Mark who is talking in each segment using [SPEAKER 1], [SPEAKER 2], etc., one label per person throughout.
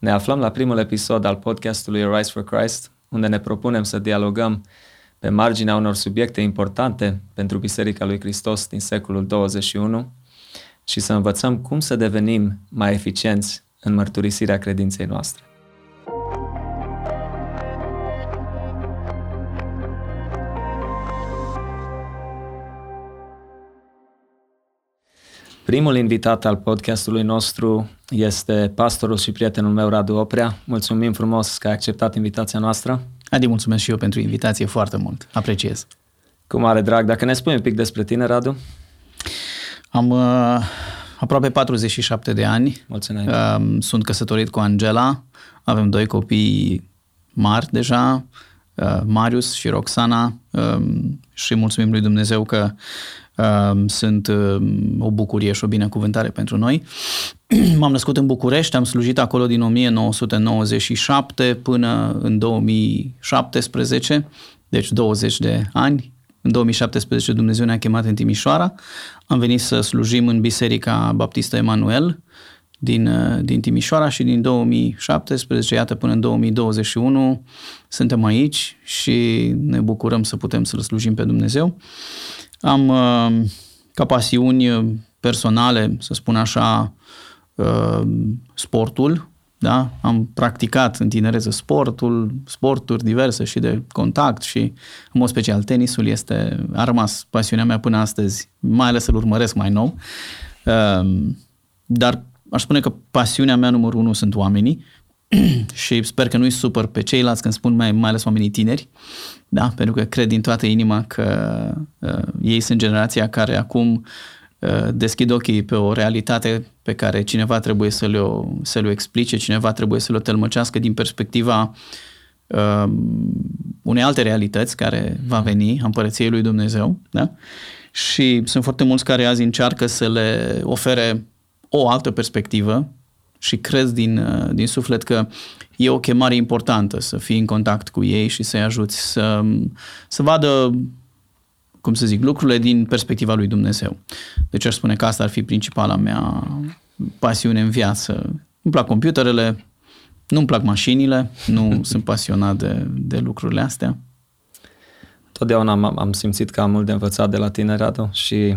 [SPEAKER 1] Ne aflăm la primul episod al podcastului Rise for Christ, unde ne propunem să dialogăm pe marginea unor subiecte importante pentru Biserica lui Hristos din secolul 21 și să învățăm cum să devenim mai eficienți în mărturisirea credinței noastre. Primul invitat al podcastului nostru este pastorul și prietenul meu, Radu Oprea. Mulțumim frumos că ai acceptat invitația noastră.
[SPEAKER 2] Adi, mulțumesc și eu pentru invitație foarte mult. Apreciez.
[SPEAKER 1] Cu mare drag. Dacă ne spui un pic despre tine, Radu?
[SPEAKER 2] Am uh, aproape 47 de ani.
[SPEAKER 1] Mulțumesc.
[SPEAKER 2] Uh, sunt căsătorit cu Angela. Avem doi copii mari deja, uh, Marius și Roxana. Uh, și mulțumim lui Dumnezeu că sunt o bucurie și o binecuvântare pentru noi. M-am născut în București, am slujit acolo din 1997 până în 2017, deci 20 de ani. În 2017 Dumnezeu ne-a chemat în Timișoara. Am venit să slujim în Biserica Baptistă Emanuel din, din Timișoara și din 2017, iată, până în 2021 suntem aici și ne bucurăm să putem să-L slujim pe Dumnezeu. Am uh, ca pasiuni personale, să spun așa, uh, sportul, da? Am practicat în tinerețe sportul, sporturi diverse și de contact și în mod special tenisul este, a rămas pasiunea mea până astăzi, mai ales să-l urmăresc mai nou. Uh, dar aș spune că pasiunea mea numărul unu sunt oamenii și sper că nu-i supăr pe ceilalți când spun mai, mai ales oamenii tineri, da? pentru că cred din toată inima că uh, ei sunt generația care acum uh, deschid ochii pe o realitate pe care cineva trebuie să le-o, să le explice, cineva trebuie să le tălmăcească din perspectiva uh, unei alte realități care va veni, a împărăției lui Dumnezeu. Da? Și sunt foarte mulți care azi încearcă să le ofere o altă perspectivă și crezi din, uh, din suflet că e o chemare importantă să fii în contact cu ei și să-i ajuți să, să vadă, cum să zic, lucrurile din perspectiva lui Dumnezeu. Deci aș spune că asta ar fi principala mea pasiune în viață. Îmi plac computerele, nu-mi plac mașinile, nu sunt pasionat de, de lucrurile astea.
[SPEAKER 1] Totdeauna am, am simțit că am mult de învățat de la tine, Radu, și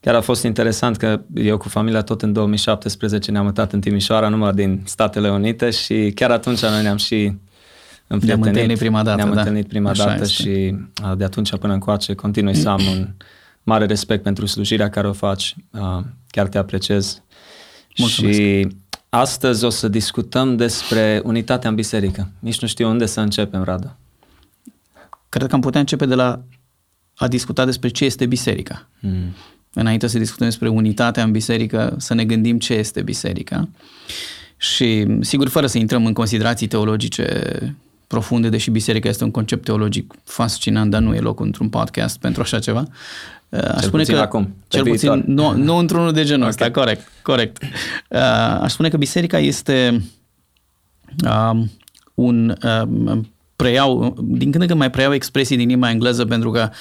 [SPEAKER 1] Chiar a fost interesant că eu cu familia tot în 2017 ne-am mutat în Timișoara, numai din Statele Unite și chiar atunci noi ne-am și
[SPEAKER 2] ne-am întâlnit prima dată.
[SPEAKER 1] Ne-am
[SPEAKER 2] da.
[SPEAKER 1] întâlnit prima Așa dată este. și de atunci până încoace continui să am un mare respect pentru slujirea care o faci. Chiar te apreciez.
[SPEAKER 2] Mulțumesc.
[SPEAKER 1] Și astăzi o să discutăm despre unitatea în biserică. Nici nu știu unde să începem, Radu.
[SPEAKER 2] Cred că am putea începe de la a discuta despre ce este biserica. Hmm înainte să discutăm despre unitatea în biserică, să ne gândim ce este biserica. Și, sigur, fără să intrăm în considerații teologice profunde, deși biserica este un concept teologic fascinant, dar nu e loc într-un podcast pentru așa ceva.
[SPEAKER 1] Aș cel spune că acum,
[SPEAKER 2] cel puțin nu, nu într-unul de genul okay. ăsta, corect, corect. Aș spune că biserica este uh, un uh, preiau, din când în când mai preiau expresii din limba engleză pentru că uh,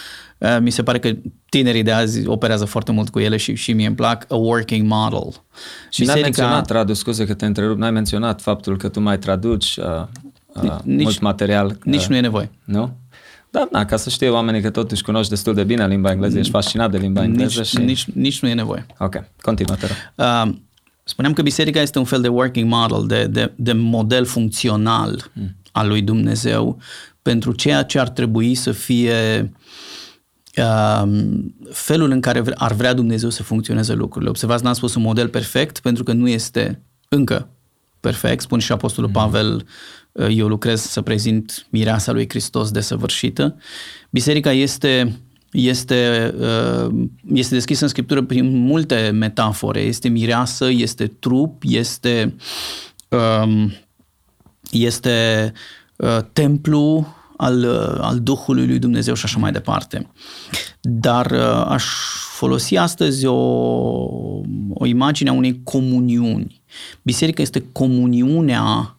[SPEAKER 2] mi se pare că tinerii de azi operează foarte mult cu ele și, și mie îmi plac a working model.
[SPEAKER 1] Și Biserica... n-ai menționat, Radu, scuze că te întrerup, n-ai menționat faptul că tu mai traduci uh, uh, nici, mult material.
[SPEAKER 2] Nici uh, nu e nevoie.
[SPEAKER 1] Nu? Da, na, ca să știe oamenii că totuși cunoști destul de bine limba engleză, ești fascinat de limba engleză
[SPEAKER 2] nici,
[SPEAKER 1] și...
[SPEAKER 2] Nici, nici nu e nevoie.
[SPEAKER 1] Ok, continuă, te rog. Uh,
[SPEAKER 2] spuneam că biserica este un fel de working model, de, de, de model funcțional mm al lui Dumnezeu pentru ceea ce ar trebui să fie uh, felul în care ar vrea Dumnezeu să funcționeze lucrurile. Observați, n-am spus un model perfect pentru că nu este încă perfect. Spune și Apostolul mm. Pavel, uh, eu lucrez să prezint mireasa lui Hristos desăvârșită. Biserica este este, uh, este deschisă în Scriptură prin multe metafore. Este mireasă, este trup, este um, este uh, templu al, uh, al Duhului lui Dumnezeu și așa mai departe. Dar uh, aș folosi astăzi o, o imagine a unei comuniuni. Biserica este comuniunea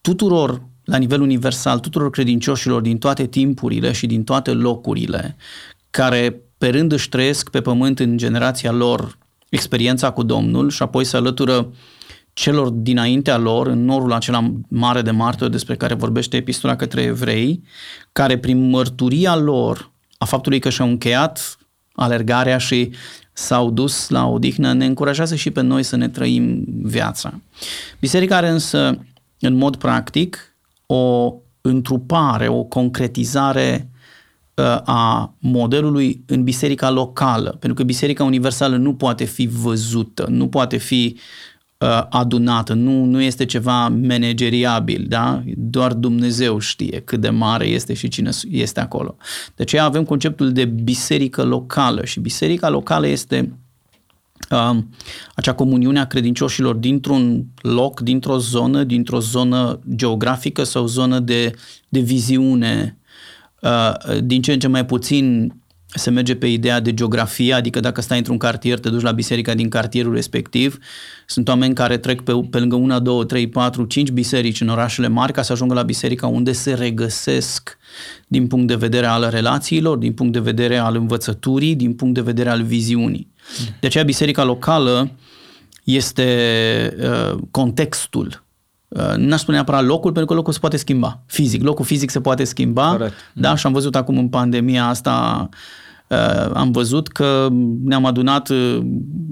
[SPEAKER 2] tuturor la nivel universal, tuturor credincioșilor din toate timpurile și din toate locurile, care pe rând își trăiesc pe pământ în generația lor experiența cu Domnul și apoi se alătură celor dinaintea lor, în norul acela mare de martori despre care vorbește epistola către evrei, care prin mărturia lor a faptului că și-au încheiat alergarea și s-au dus la odihnă, ne încurajează și pe noi să ne trăim viața. Biserica are însă, în mod practic, o întrupare, o concretizare uh, a modelului în biserica locală, pentru că biserica universală nu poate fi văzută, nu poate fi uh, adunată, nu, nu este ceva manageriabil, da? doar Dumnezeu știe cât de mare este și cine este acolo. De aceea avem conceptul de biserică locală și biserica locală este uh, acea comuniune a credincioșilor dintr-un loc, dintr-o zonă, dintr-o zonă geografică sau zonă de, de viziune, uh, din ce în ce mai puțin se merge pe ideea de geografie, adică dacă stai într-un cartier, te duci la biserica din cartierul respectiv. Sunt oameni care trec pe, pe lângă una, două, trei, patru, cinci biserici în orașele mari ca să ajungă la biserica unde se regăsesc din punct de vedere al relațiilor, din punct de vedere al învățăturii, din punct de vedere al viziunii. De aceea biserica locală este uh, contextul Uh, n-aș spune neapărat locul, pentru că locul se poate schimba. Fizic. Locul fizic se poate schimba. Corect. Da, și am văzut acum în pandemia asta Uh, am văzut că ne-am adunat uh,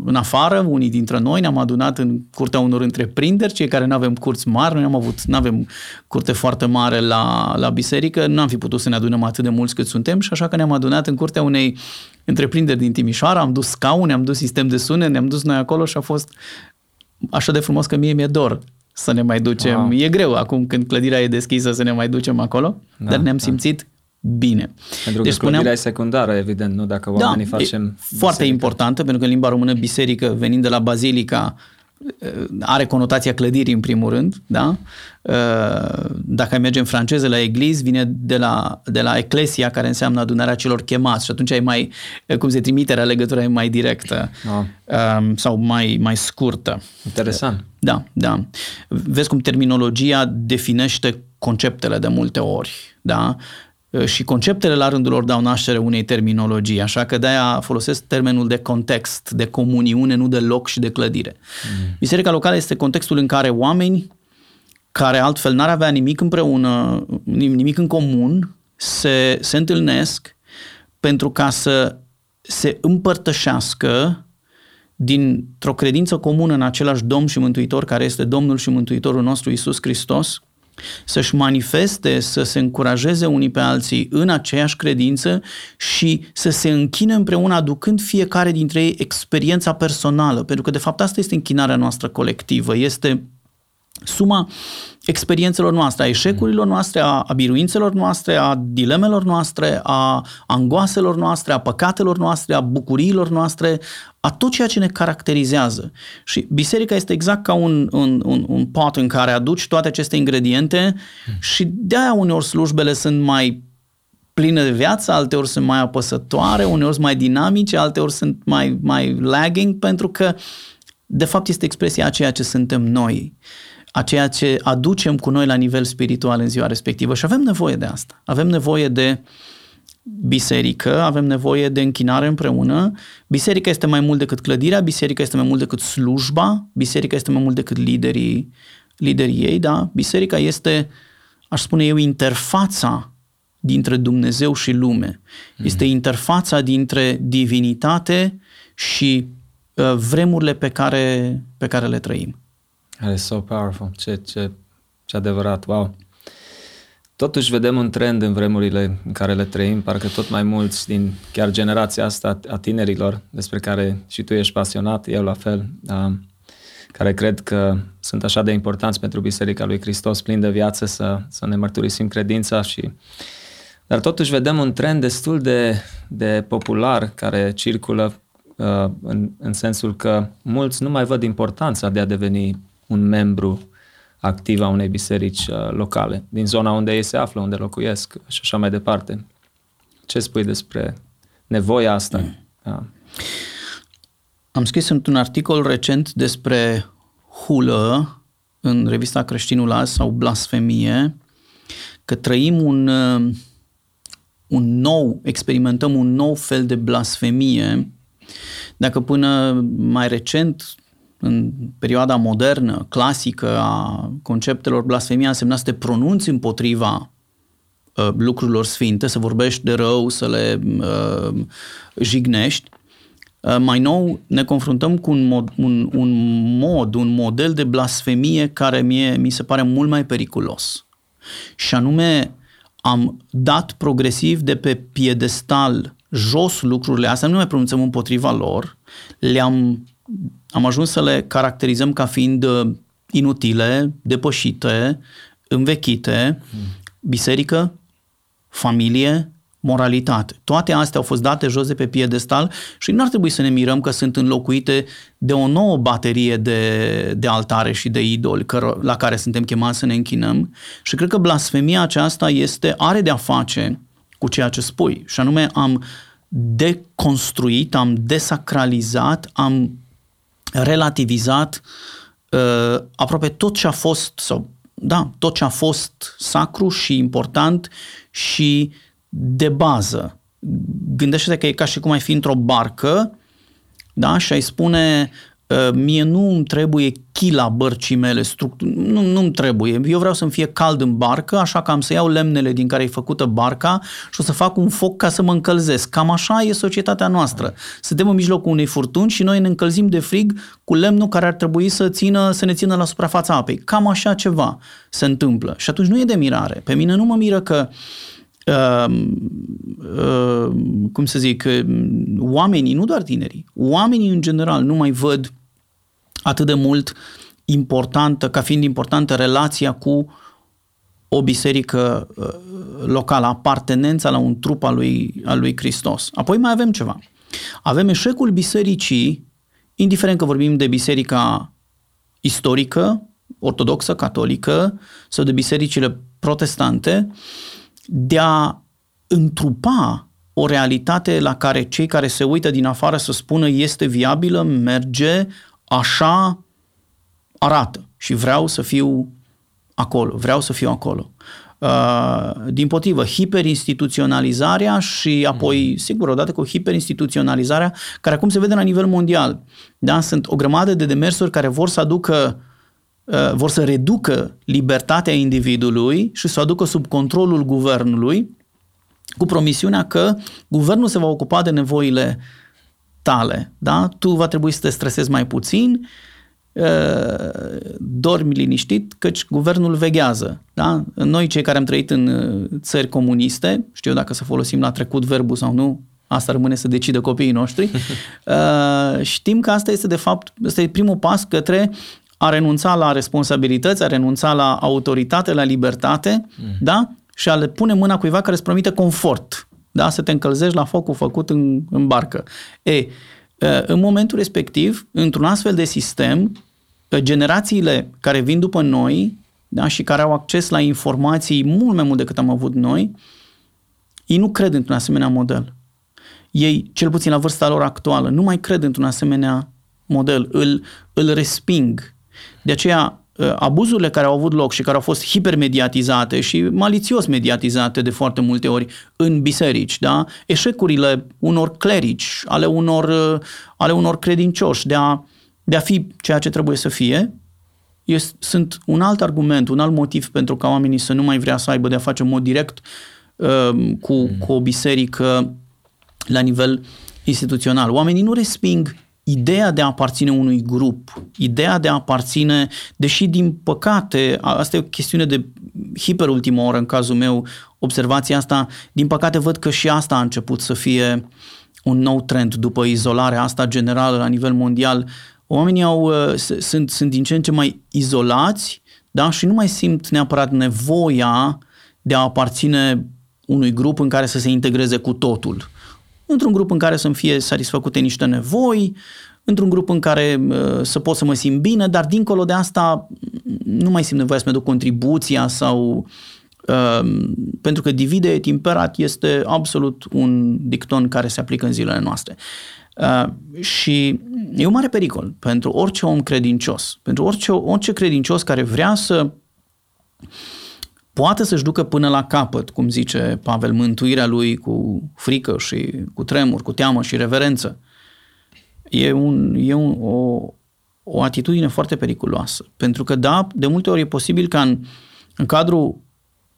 [SPEAKER 2] în afară, unii dintre noi, ne-am adunat în curtea unor întreprinderi, cei care nu avem curți mari, noi am avut, nu avem curte foarte mare la, la biserică, nu am fi putut să ne adunăm atât de mulți cât suntem și așa că ne-am adunat în curtea unei întreprinderi din Timișoara, am dus scaune, am dus sistem de sunet, ne-am dus noi acolo și a fost așa de frumos că mie mi-e dor să ne mai ducem. Wow. E greu acum când clădirea e deschisă să ne mai ducem acolo, da, dar ne-am da. simțit bine.
[SPEAKER 1] Pentru deci că spuneam, clădirea e secundară, evident, nu? Dacă da, oamenii da, facem...
[SPEAKER 2] foarte biserică. importantă, pentru că în limba română biserică, venind de la bazilica, are conotația clădirii în primul rând, da? Dacă ai merge în franceză la eglise, vine de la, de la eclesia, care înseamnă adunarea celor chemați și atunci ai mai, cum se trimiterea, legătura e mai directă ah. sau mai, mai scurtă.
[SPEAKER 1] Interesant.
[SPEAKER 2] Da, da. Vezi cum terminologia definește conceptele de multe ori, da? și conceptele la rândul lor dau naștere unei terminologii, așa că de-aia folosesc termenul de context, de comuniune, nu de loc și de clădire. Mm. Biserica locală este contextul în care oameni care altfel n-ar avea nimic împreună, nimic în comun, se, se întâlnesc pentru ca să se împărtășească dintr-o credință comună în același Domn și Mântuitor care este Domnul și Mântuitorul nostru Isus Hristos, să-și manifeste, să se încurajeze unii pe alții în aceeași credință și să se închine împreună aducând fiecare dintre ei experiența personală, pentru că de fapt asta este închinarea noastră colectivă, este suma experiențelor noastre, a eșecurilor noastre, a, a biruințelor noastre, a dilemelor noastre, a angoaselor noastre, a păcatelor noastre, a bucuriilor noastre, a tot ceea ce ne caracterizează. Și biserica este exact ca un, un, un, un pot în care aduci toate aceste ingrediente și de-aia uneori slujbele sunt mai pline de viață, alteori sunt mai apăsătoare, uneori sunt mai dinamice, alteori sunt mai, mai lagging, pentru că de fapt este expresia a ceea ce suntem noi a ceea ce aducem cu noi la nivel spiritual în ziua respectivă și avem nevoie de asta. Avem nevoie de biserică, avem nevoie de închinare împreună. Biserica este mai mult decât clădirea, biserica este mai mult decât slujba, biserica este mai mult decât liderii, liderii ei, da? Biserica este, aș spune eu, interfața dintre Dumnezeu și lume. Este mm. interfața dintre divinitate și uh, vremurile pe care, pe care le trăim.
[SPEAKER 1] That is so powerful. Ce, ce, ce adevărat. Wow. Totuși vedem un trend în vremurile în care le trăim, parcă tot mai mulți din chiar generația asta a tinerilor, despre care și tu ești pasionat, eu la fel, uh, care cred că sunt așa de importanți pentru Biserica lui Hristos, plin de viață, să, să ne mărturisim credința și dar totuși vedem un trend destul de, de popular care circulă uh, în, în sensul că mulți nu mai văd importanța de a deveni un membru activ a unei biserici uh, locale, din zona unde ei se află, unde locuiesc și așa mai departe. Ce spui despre nevoia asta? Mm. Da.
[SPEAKER 2] Am scris într-un articol recent despre hulă în revista Creștinul Azi sau blasfemie, că trăim un, uh, un nou, experimentăm un nou fel de blasfemie. Dacă până mai recent în perioada modernă, clasică a conceptelor, blasfemia însemna să te pronunți împotriva uh, lucrurilor sfinte, să vorbești de rău, să le uh, jignești. Uh, mai nou ne confruntăm cu un mod, un, un mod, un model de blasfemie care mie, mi se pare mult mai periculos. Și anume, am dat progresiv de pe piedestal jos lucrurile astea, nu mai pronunțăm împotriva lor, le-am am ajuns să le caracterizăm ca fiind uh, inutile, depășite, învechite, biserică, familie, moralitate. Toate astea au fost date jos de pe piedestal și nu ar trebui să ne mirăm că sunt înlocuite de o nouă baterie de, de altare și de idoli căr- la care suntem chemați să ne închinăm și cred că blasfemia aceasta este, are de-a face cu ceea ce spui și anume am deconstruit, am desacralizat, am relativizat uh, aproape tot ce a fost, sau da, tot ce a fost sacru și important și de bază. Gândește-te că e ca și cum ai fi într-o barcă da, și ai spune Ă, mie nu îmi trebuie chila bărcii mele, structur, nu, nu-mi trebuie. Eu vreau să-mi fie cald în barcă, așa că am să iau lemnele din care e făcută barca și o să fac un foc ca să mă încălzesc. Cam așa e societatea noastră. Suntem în mijlocul unei furtuni și noi ne încălzim de frig cu lemnul care ar trebui să, țină, să ne țină la suprafața apei. Cam așa ceva se întâmplă. Și atunci nu e de mirare. Pe mine nu mă miră că Uh, uh, cum să zic, oamenii, nu doar tinerii, oamenii în general nu mai văd atât de mult importantă, ca fiind importantă relația cu o biserică uh, locală, apartenența la un trup al lui, al lui Hristos. Apoi mai avem ceva. Avem eșecul bisericii, indiferent că vorbim de biserica istorică, ortodoxă, catolică sau de bisericile protestante, de a întrupa o realitate la care cei care se uită din afară să spună este viabilă, merge, așa arată și vreau să fiu acolo, vreau să fiu acolo. Uh, din potrivă, hiperinstituționalizarea și apoi, mm. sigur, odată cu hiperinstituționalizarea, care acum se vede la nivel mondial. Da? Sunt o grămadă de demersuri care vor să aducă uh, vor să reducă libertatea individului și să o aducă sub controlul guvernului, cu promisiunea că guvernul se va ocupa de nevoile tale. Da? Tu va trebui să te stresezi mai puțin, uh, dormi liniștit, căci guvernul veghează. Da? Noi, cei care am trăit în uh, țări comuniste, știu dacă să folosim la trecut verbul sau nu, asta rămâne să decidă copiii noștri, uh, știm că asta este de fapt, este primul pas către a renunța la responsabilități, a renunța la autoritate, la libertate, mm. da? și a le pune mâna cuiva care îți promite confort da? să te încălzești la focul făcut în, în barcă. E, în momentul respectiv, într-un astfel de sistem, generațiile care vin după noi da? și care au acces la informații mult mai mult decât am avut noi, ei nu cred într-un asemenea model. Ei, cel puțin la vârsta lor actuală, nu mai cred într-un asemenea model, îl, îl resping. De aceea, Uh, abuzurile care au avut loc și care au fost hipermediatizate și malițios mediatizate de foarte multe ori în biserici, da? eșecurile unor clerici, ale unor, uh, ale unor credincioși de a, de a fi ceea ce trebuie să fie, este, sunt un alt argument, un alt motiv pentru ca oamenii să nu mai vrea să aibă de a face în mod direct uh, cu, mm. cu o biserică la nivel instituțional. Oamenii nu resping ideea de a aparține unui grup, ideea de a aparține, deși din păcate, asta e o chestiune de hiperultimă oră în cazul meu, observația asta, din păcate văd că și asta a început să fie un nou trend după izolarea asta generală la nivel mondial. Oamenii au, uh, sunt, sunt din ce în ce mai izolați da? și nu mai simt neapărat nevoia de a aparține unui grup în care să se integreze cu totul într-un grup în care să-mi fie satisfăcute niște nevoi, într-un grup în care uh, să pot să mă simt bine, dar dincolo de asta nu mai simt nevoia să-mi duc contribuția sau uh, pentru că divide et imperat este absolut un dicton care se aplică în zilele noastre. Uh, și e un mare pericol pentru orice om credincios, pentru orice, orice credincios care vrea să poate să-și ducă până la capăt, cum zice Pavel, mântuirea lui cu frică și cu tremur, cu teamă și reverență. E, un, e un, o, o atitudine foarte periculoasă. Pentru că, da, de multe ori e posibil ca în, în cadrul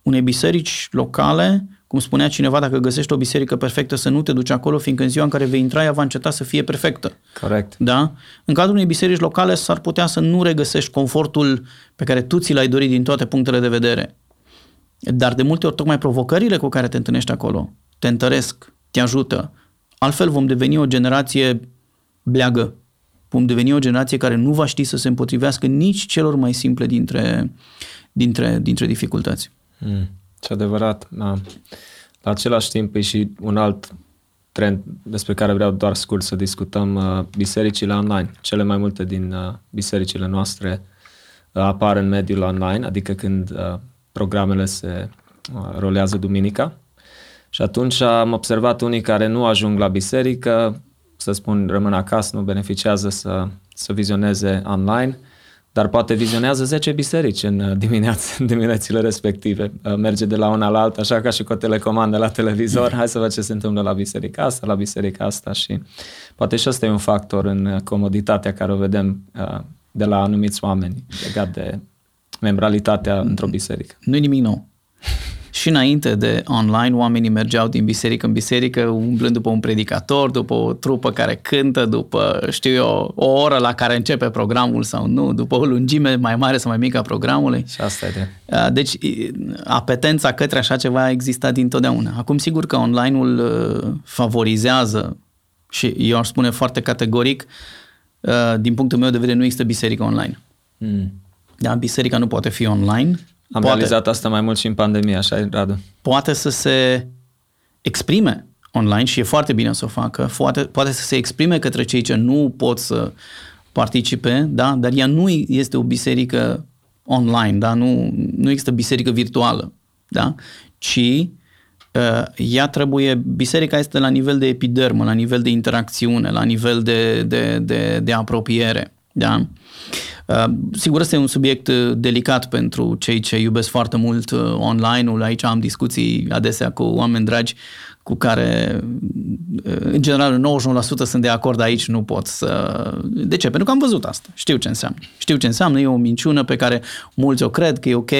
[SPEAKER 2] unei biserici locale, cum spunea cineva, dacă găsești o biserică perfectă, să nu te duci acolo, fiindcă în ziua în care vei intra, ea va înceta să fie perfectă.
[SPEAKER 1] Corect.
[SPEAKER 2] Da? În cadrul unei biserici locale s-ar putea să nu regăsești confortul pe care tu ți l-ai dorit din toate punctele de vedere. Dar de multe ori tocmai provocările cu care te întâlnești acolo te întăresc, te ajută. Altfel vom deveni o generație bleagă. Vom deveni o generație care nu va ști să se împotrivească nici celor mai simple dintre, dintre, dintre dificultăți.
[SPEAKER 1] Mm, ce adevărat. Da. La același timp e și un alt trend despre care vreau doar scurt să discutăm, uh, bisericile online. Cele mai multe din uh, bisericile noastre uh, apar în mediul online, adică când programele se rolează duminica. Și atunci am observat unii care nu ajung la biserică, să spun, rămân acasă, nu beneficiază să, să vizioneze online, dar poate vizionează 10 biserici în uh, dimineață, în diminețile respective. Uh, merge de la una la alta, așa ca și cu o telecomandă la televizor. Hai să văd ce se întâmplă la biserica asta, la biserica asta și poate și ăsta e un factor în uh, comoditatea care o vedem de la anumiți oameni legat de membralitatea într-o biserică.
[SPEAKER 2] Nu e nimic nou și înainte de online, oamenii mergeau din biserică în biserică, umblând după un predicator, după o trupă care cântă, după, știu eu, o oră la care începe programul sau nu, după o lungime mai mare sau mai mică a programului.
[SPEAKER 1] Și asta e de.
[SPEAKER 2] Deci, apetența către așa ceva a existat dintotdeauna. Acum, sigur că online-ul favorizează și eu aș spune foarte categoric, din punctul meu de vedere, nu există biserică online. Mm. Da, biserica nu poate fi online,
[SPEAKER 1] am poate, realizat asta mai mult și în pandemie, așa e, Radu.
[SPEAKER 2] Poate să se exprime online și e foarte bine să o facă, poate, poate să se exprime către cei ce nu pot să participe, da? dar ea nu este o biserică online, da? nu, nu există biserică virtuală, da? ci uh, ea trebuie, biserica este la nivel de epidermă, la nivel de interacțiune, la nivel de, de, de, de apropiere. Da? Uh, sigur, este un subiect uh, delicat pentru cei ce iubesc foarte mult uh, online-ul. Aici am discuții adesea cu oameni dragi cu care, în general, 91% sunt de acord aici, nu pot să... De ce? Pentru că am văzut asta. Știu ce înseamnă. Știu ce înseamnă, e o minciună pe care mulți o cred că e ok.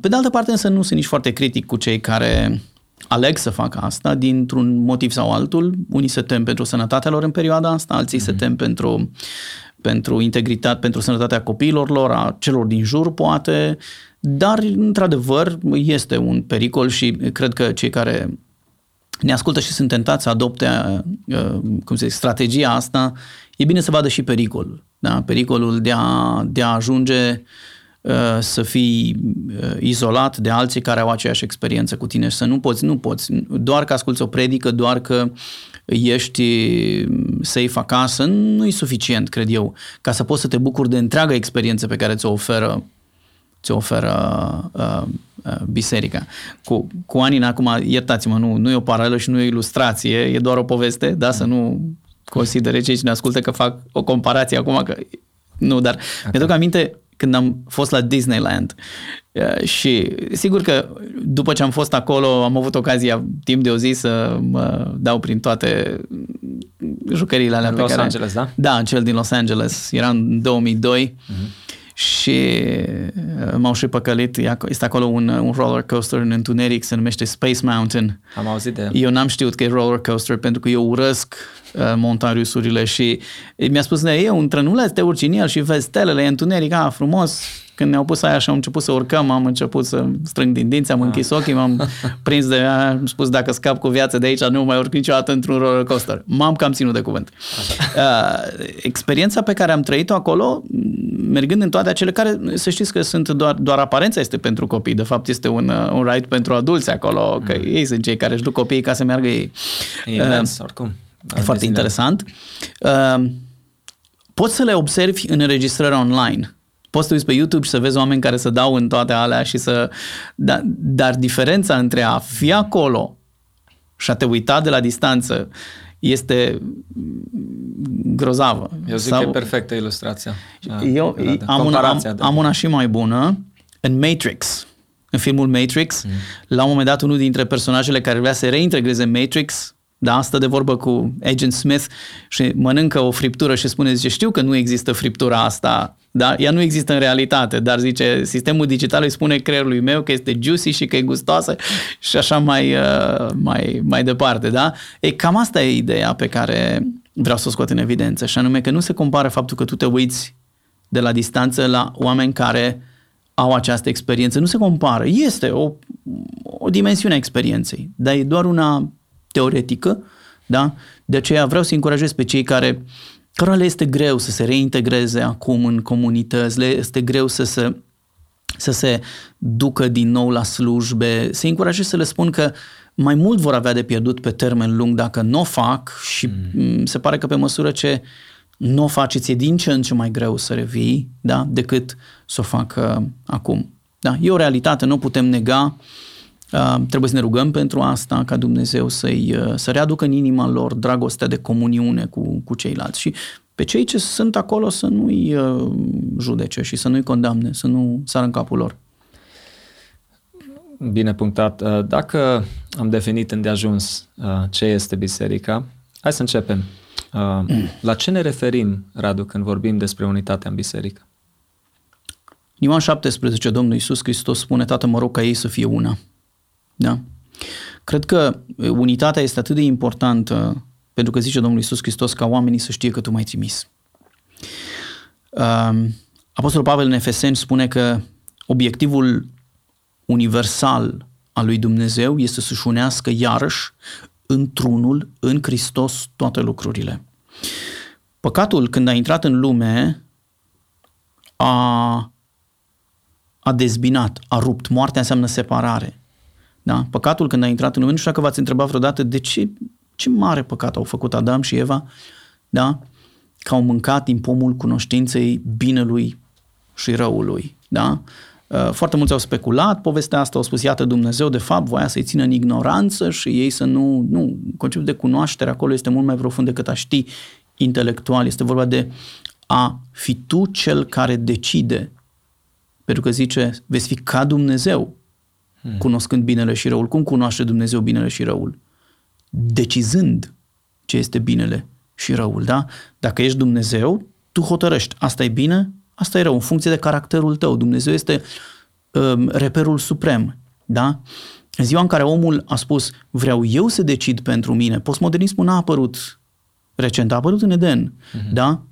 [SPEAKER 2] Pe de altă parte, însă, nu sunt nici foarte critic cu cei care aleg să facă asta dintr-un motiv sau altul. Unii se tem pentru sănătatea lor în perioada asta, alții mm-hmm. se mhm. tem pentru pentru integritate, pentru sănătatea copiilor lor, a celor din jur, poate, dar, într-adevăr, este un pericol și cred că cei care ne ascultă și sunt tentați să adopte, uh, cum se zice, strategia asta, e bine să vadă și pericolul. Da? Pericolul de a, de a ajunge uh, să fii uh, izolat de alții care au aceeași experiență cu tine și să nu poți, nu poți, doar că asculți o predică, doar că ești safe acasă, nu e suficient, cred eu, ca să poți să te bucuri de întreaga experiență pe care ți-o oferă ți oferă uh, uh, biserica. Cu, cu ani acum, iertați-mă, nu, nu e o paralelă și nu e o ilustrație, e doar o poveste, da, să nu considere cei ce ne ascultă că fac o comparație acum, că nu, dar okay. mi-aduc aminte când am fost la Disneyland și sigur că după ce am fost acolo am avut ocazia timp de o zi să mă dau prin toate jucăriile alea
[SPEAKER 1] în
[SPEAKER 2] pe
[SPEAKER 1] Los
[SPEAKER 2] care...
[SPEAKER 1] Angeles, da?
[SPEAKER 2] Da, în cel din Los Angeles. Era în 2002 uh-huh. Și m-au și păcălit. Este acolo un, un roller coaster în întuneric, se numește Space Mountain.
[SPEAKER 1] Am auzit de
[SPEAKER 2] Eu n-am știut că e roller coaster pentru că eu urăsc uh, montarusurile și mi-a spus, e un trănuleț, te urci în el și vezi stelele, e întuneric, a, frumos, când ne-au pus aia și am început să urcăm, am început să strâng din dinți, am închis ochii, m-am prins de ea, am spus dacă scap cu viață de aici nu mai urc niciodată într-un roller coaster. M-am cam ținut de cuvânt. Uh, experiența pe care am trăit-o acolo, mergând în toate acele care, să știți că sunt doar, doar aparența este pentru copii, de fapt este un, uh, un ride pentru adulți acolo, că mm. ei sunt cei care își duc copiii ca să meargă ei.
[SPEAKER 1] E imens, uh, oricum.
[SPEAKER 2] E foarte interesant. Uh, poți să le observi în înregistrări online Poți să uiți pe YouTube și să vezi oameni care să dau în toate alea și să... Da, dar diferența între a fi acolo și a te uita de la distanță este grozavă.
[SPEAKER 1] Eu zic Sau, că e perfectă ilustrația.
[SPEAKER 2] Eu am una, am, am una și mai bună. În Matrix, în filmul Matrix, mm. la un moment dat unul dintre personajele care vrea să reintegreze Matrix da, stă de vorbă cu Agent Smith și mănâncă o friptură și spune, zice, știu că nu există friptura asta, da? ea nu există în realitate, dar zice, sistemul digital îi spune creierului meu că este juicy și că e gustoasă și așa mai, uh, mai, mai departe, da? E cam asta e ideea pe care vreau să o scot în evidență, și anume că nu se compară faptul că tu te uiți de la distanță la oameni care au această experiență. Nu se compară. Este o, o dimensiune a experienței, dar e doar una teoretică, da? De aceea vreau să încurajez pe cei care cărora le este greu să se reintegreze acum în comunități, le este greu să se, să se ducă din nou la slujbe, să încurajez să le spun că mai mult vor avea de pierdut pe termen lung dacă nu o fac și mm. se pare că pe măsură ce nu o faceți, e din ce în ce mai greu să revii, da? decât să o facă acum. Da? E o realitate, nu putem nega. Uh, trebuie să ne rugăm pentru asta, ca Dumnezeu să-i, uh, să readucă în inima lor dragostea de comuniune cu, cu ceilalți și pe cei ce sunt acolo să nu-i uh, judece și să nu-i condamne, să nu sară în capul lor.
[SPEAKER 1] Bine punctat. Dacă am definit îndeajuns ce este biserica, hai să începem. La ce ne referim, Radu, când vorbim despre unitatea în biserică?
[SPEAKER 2] Ioan 17, Domnul Iisus Hristos spune, Tată, mă rog ca ei să fie una. Da? Cred că unitatea este atât de importantă pentru că zice Domnul Iisus Hristos ca oamenii să știe că Tu m-ai trimis. Apostolul Pavel în Efeseni spune că obiectivul universal al lui Dumnezeu este să-și unească iarăși într-unul, în Hristos, toate lucrurile. Păcatul, când a intrat în lume, a, a dezbinat, a rupt. Moartea înseamnă separare. Da? Păcatul, când a intrat în lume, nu știu dacă v-ați întrebat vreodată de ce, ce mare păcat au făcut Adam și Eva, da? că au mâncat din pomul cunoștinței binelui și răului. Da? Uh, foarte mulți au speculat povestea asta, au spus, iată, Dumnezeu de fapt voia să-i țină în ignoranță și ei să nu, nu, conceptul de cunoaștere acolo este mult mai profund decât a ști intelectual, este vorba de a fi tu cel care decide, pentru că zice, veți fi ca Dumnezeu, hmm. cunoscând binele și răul. Cum cunoaște Dumnezeu binele și răul? Decizând ce este binele și răul, da? Dacă ești Dumnezeu, tu hotărăști, asta e bine, Asta e rău, în funcție de caracterul tău. Dumnezeu este um, reperul suprem. Da? În ziua în care omul a spus, vreau eu să decid pentru mine, postmodernismul n-a apărut recent, a apărut în Eden. Uh-huh. Da?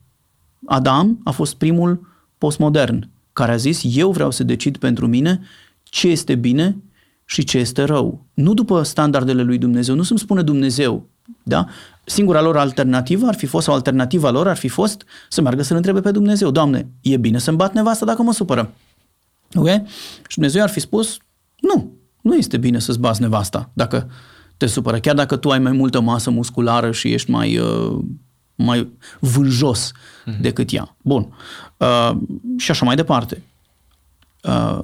[SPEAKER 2] Adam a fost primul postmodern care a zis, eu vreau să decid pentru mine ce este bine și ce este rău. Nu după standardele lui Dumnezeu, nu să-mi spune Dumnezeu, da? Singura lor alternativă ar fi fost, sau alternativa lor ar fi fost să meargă să-L întrebe pe Dumnezeu, Doamne, e bine să-mi bat nevasta dacă mă supără? Ok? Și Dumnezeu ar fi spus, nu, nu este bine să-ți bați nevasta dacă te supără, chiar dacă tu ai mai multă masă musculară și ești mai, uh, mai vânjos mm-hmm. decât ea. Bun. Uh, și așa mai departe. Uh,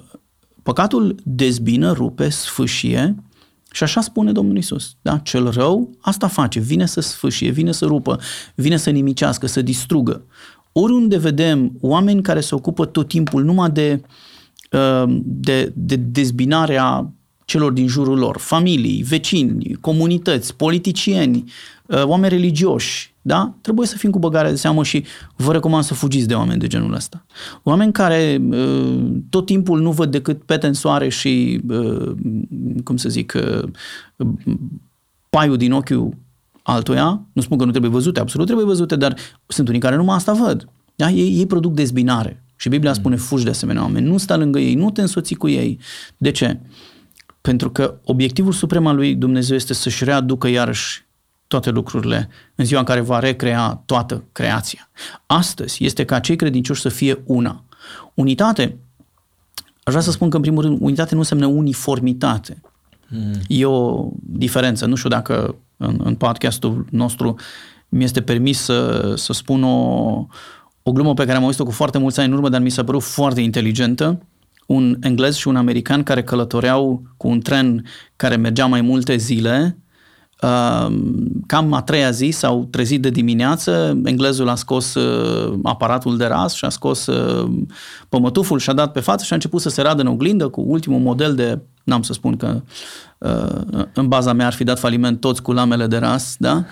[SPEAKER 2] păcatul dezbină, rupe, sfâșie și așa spune Domnul Isus. Da? Cel rău asta face, vine să sfâșie, vine să rupă, vine să nimicească, să distrugă. Oriunde vedem oameni care se ocupă tot timpul numai de, uh, de, de dezbinarea celor din jurul lor, familii, vecini, comunități, politicieni, uh, oameni religioși, da? Trebuie să fim cu băgare de seamă și vă recomand să fugiți de oameni de genul ăsta. Oameni care uh, tot timpul nu văd decât pete în soare și, uh, cum să zic, uh, paiul din ochiul altuia, nu spun că nu trebuie văzute, absolut trebuie văzute, dar sunt unii care numai asta văd. Da? Ei, ei produc dezbinare. Și Biblia mm. spune, fugi de asemenea oameni, nu sta lângă ei, nu te însoți cu ei. De ce? Pentru că obiectivul suprem al lui Dumnezeu este să-și readucă iarăși toate lucrurile în ziua în care va recrea toată creația. Astăzi este ca cei credincioși să fie una. Unitate, aș vrea să spun că în primul rând unitate nu înseamnă uniformitate. Mm. E o diferență. Nu știu dacă în, în podcastul nostru mi este permis să, să spun o, o glumă pe care am auzit-o cu foarte mulți ani în urmă, dar mi s-a părut foarte inteligentă. Un englez și un american care călătoreau cu un tren care mergea mai multe zile cam a treia zi s-au trezit de dimineață, englezul a scos uh, aparatul de ras și a scos uh, pămătuful și a dat pe față și a început să se radă în oglindă cu ultimul model de n-am să spun că uh, în baza mea ar fi dat faliment toți cu lamele de ras, da?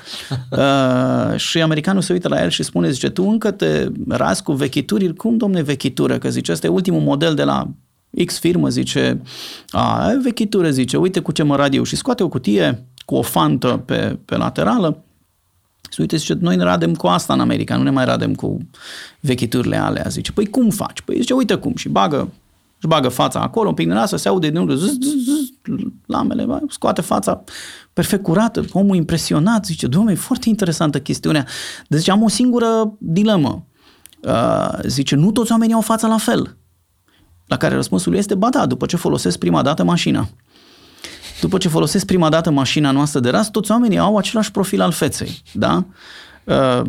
[SPEAKER 2] Uh, și americanul se uită la el și spune, zice, tu încă te ras cu vechituri? Cum, domne, vechitură? Că zice, ăsta e ultimul model de la X firmă, zice, a, e vechitură, zice, uite cu ce mă rad eu și scoate o cutie cu o fantă pe, pe laterală și uite, zice, noi ne radem cu asta în America, nu ne mai radem cu vechiturile alea. Zice, păi cum faci? Păi zice, uite cum. Și bagă, își bagă fața acolo, un pic din asta, se aude din urmă, zzz, zzz, lamele, bă, scoate fața perfect curată, omul impresionat, zice, domnule, e foarte interesantă chestiunea. Deci zice, am o singură dilemă. Uh, zice, nu toți oamenii au fața la fel. La care răspunsul lui este, ba da, după ce folosesc prima dată mașina. După ce folosesc prima dată mașina noastră de ras, toți oamenii au același profil al feței. Da? Uh,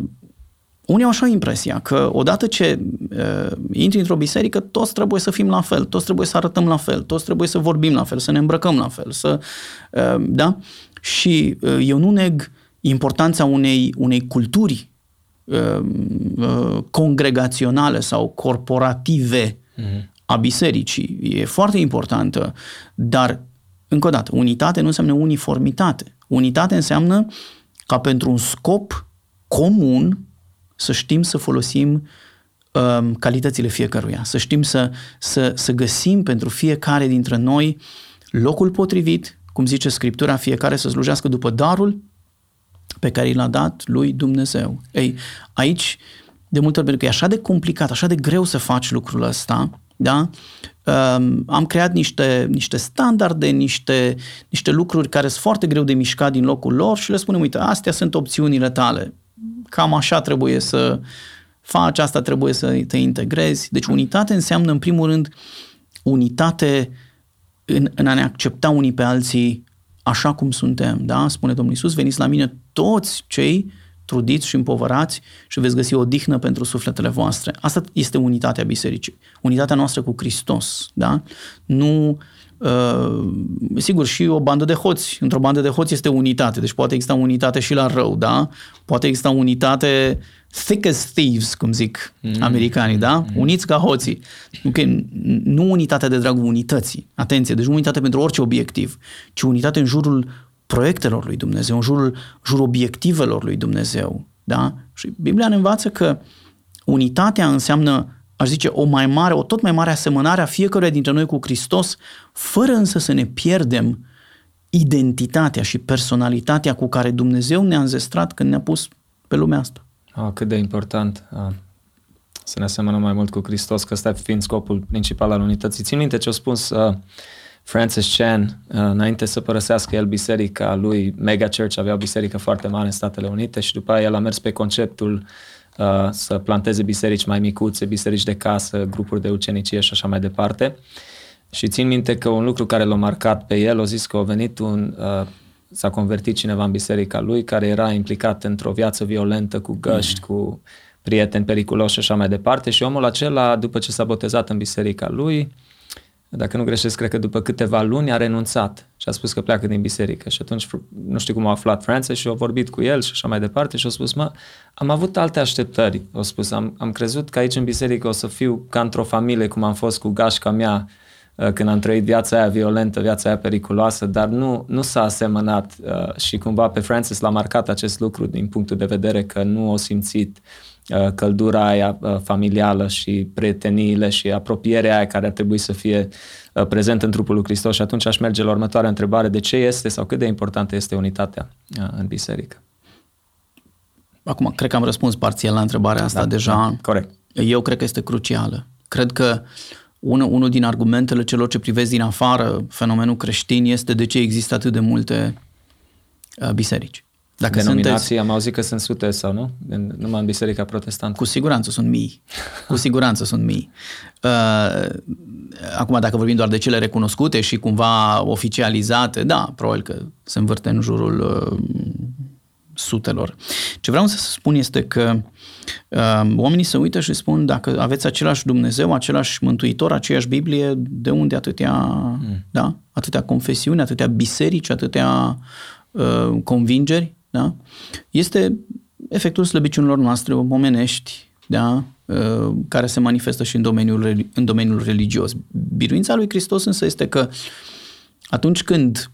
[SPEAKER 2] unii au așa impresia că odată ce uh, intri într-o biserică, toți trebuie să fim la fel, toți trebuie să arătăm la fel, toți trebuie să vorbim la fel, să ne îmbrăcăm la fel, să, uh, da? Și uh, eu nu neg importanța unei, unei culturi uh, uh, congregaționale sau corporative mm-hmm. a bisericii. E foarte importantă, dar încă o dată, unitate nu înseamnă uniformitate. Unitate înseamnă ca pentru un scop comun să știm să folosim um, calitățile fiecăruia, să știm să, să, să găsim pentru fiecare dintre noi locul potrivit, cum zice Scriptura, fiecare să slujească după darul pe care i l-a dat lui Dumnezeu. Ei, aici, de multe ori, pentru că e așa de complicat, așa de greu să faci lucrul ăsta, da? Um, am creat niște, niște standarde, niște, niște lucruri care sunt foarte greu de mișcat din locul lor și le spunem, uite, astea sunt opțiunile tale. Cam așa trebuie să faci, asta trebuie să te integrezi. Deci unitate înseamnă, în primul rând, unitate în, în a ne accepta unii pe alții așa cum suntem, da? Spune Domnul Iisus, veniți la mine toți cei trudiți și împovărați și veți găsi o dihnă pentru sufletele voastre. Asta este unitatea bisericii. Unitatea noastră cu Hristos, da? Nu, uh, sigur, și o bandă de hoți. Într-o bandă de hoți este unitate, deci poate exista unitate și la rău, da? Poate exista unitate thick as thieves, cum zic mm. americanii, da? Mm. Uniți ca hoții. Okay. Nu unitatea de dragul unității. Atenție, deci nu unitate pentru orice obiectiv, ci unitate în jurul proiectelor lui Dumnezeu, în jurul, în jurul obiectivelor lui Dumnezeu. Da? Și Biblia ne învață că unitatea înseamnă, aș zice, o mai mare, o tot mai mare asemănare a fiecăruia dintre noi cu Hristos, fără însă să ne pierdem identitatea și personalitatea cu care Dumnezeu ne-a înzestrat când ne-a pus pe lumea asta.
[SPEAKER 1] Ah, cât de important ah, să ne asemănăm mai mult cu Hristos, că ăsta fiind scopul principal al unității. Țin minte ce a spus uh, Francis Chan, uh, înainte să părăsească el biserica lui, Mega Church avea o biserică foarte mare în Statele Unite și după aia el a mers pe conceptul uh, să planteze biserici mai micuțe, biserici de casă, grupuri de ucenicie și așa mai departe. Și țin minte că un lucru care l-a marcat pe el, a zis că a venit un, uh, s-a convertit cineva în biserica lui care era implicat într-o viață violentă cu găști, mm. cu prieteni periculoși și așa mai departe și omul acela, după ce s-a botezat în biserica lui, dacă nu greșesc, cred că după câteva luni a renunțat și a spus că pleacă din biserică. Și atunci, nu știu cum a aflat Francis și a vorbit cu el și așa mai departe și a spus, mă, am avut alte așteptări. A spus, am, am crezut că aici în biserică o să fiu ca într-o familie, cum am fost cu gașca mea uh, când am trăit viața aia violentă, viața aia periculoasă, dar nu, nu s-a asemănat uh, și cumva pe Francis l-a marcat acest lucru din punctul de vedere că nu o simțit Uh, căldura aia uh, familială și prieteniile și apropierea aia care ar trebui să fie uh, prezent în trupul lui Hristos și atunci aș merge la următoarea întrebare, de ce este sau cât de importantă este unitatea în biserică?
[SPEAKER 2] Acum, cred că am răspuns parțial la întrebarea asta da, deja. Da,
[SPEAKER 1] corect.
[SPEAKER 2] Eu cred că este crucială. Cred că unul, unul din argumentele celor ce privesc din afară fenomenul creștin este de ce există atât de multe biserici.
[SPEAKER 1] Dacă Denominații, sunteți... am auzit că sunt sute sau nu? În, numai în Biserica Protestantă.
[SPEAKER 2] Cu siguranță sunt mii. Cu siguranță sunt mii. Uh, acum, dacă vorbim doar de cele recunoscute și cumva oficializate, da, probabil că se învârte în jurul uh, sutelor. Ce vreau să spun este că uh, oamenii se uită și spun dacă aveți același Dumnezeu, același Mântuitor, aceeași Biblie, de unde atâtea, mm. da? atâtea confesiuni, atâtea biserici, atâtea uh, convingeri? Da? este efectul slăbiciunilor noastre omenești, da? Uh, care se manifestă și în domeniul, în domeniul religios. Biruința lui Hristos însă este că atunci când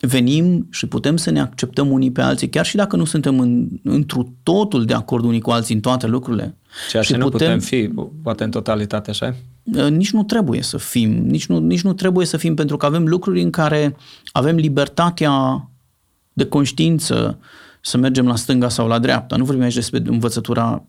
[SPEAKER 2] venim și putem să ne acceptăm unii pe alții, chiar și dacă nu suntem în, întru totul de acord unii cu alții în toate lucrurile.
[SPEAKER 1] Ceea ce nu putem, putem fi, poate în totalitate, așa
[SPEAKER 2] uh, Nici nu trebuie să fim, nici nu, nici nu trebuie să fim, pentru că avem lucruri în care avem libertatea de conștiință să mergem la stânga sau la dreapta. Nu vorbim aici despre învățătura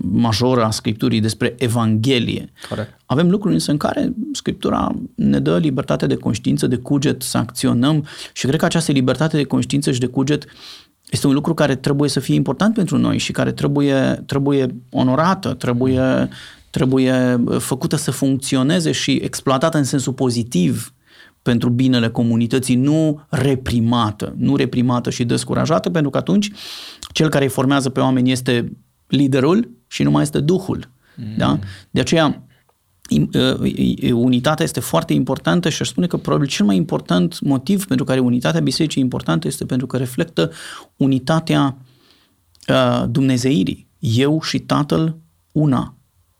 [SPEAKER 2] majoră a Scripturii despre Evanghelie.
[SPEAKER 1] Corect.
[SPEAKER 2] Avem lucruri însă în care Scriptura ne dă libertate de conștiință, de cuget, să acționăm și cred că această libertate de conștiință și de cuget este un lucru care trebuie să fie important pentru noi și care trebuie, trebuie onorată, trebuie, trebuie făcută să funcționeze și exploatată în sensul pozitiv pentru binele comunității, nu reprimată, nu reprimată și descurajată, pentru că atunci cel care îi formează pe oameni este liderul și nu mai este Duhul. Mm. Da? De aceea, unitatea este foarte importantă și aș spune că probabil cel mai important motiv pentru care unitatea bisericii e importantă este pentru că reflectă unitatea uh, dumnezeirii. Eu și Tatăl una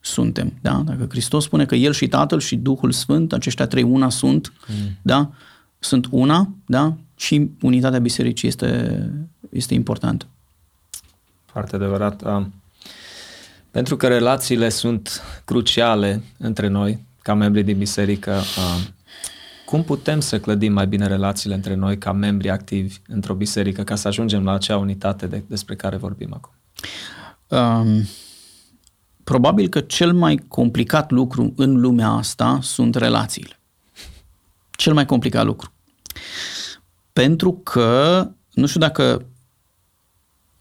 [SPEAKER 2] suntem. Da? Dacă Hristos spune că El și Tatăl și Duhul Sfânt, aceștia trei una sunt, mm. da? sunt una, da? și unitatea bisericii este, este importantă.
[SPEAKER 1] Foarte adevărat. Pentru că relațiile sunt cruciale între noi, ca membri din biserică, cum putem să clădim mai bine relațiile între noi ca membri activi într-o biserică ca să ajungem la acea unitate de, despre care vorbim acum? Um,
[SPEAKER 2] probabil că cel mai complicat lucru în lumea asta sunt relațiile. Cel mai complicat lucru. Pentru că, nu știu dacă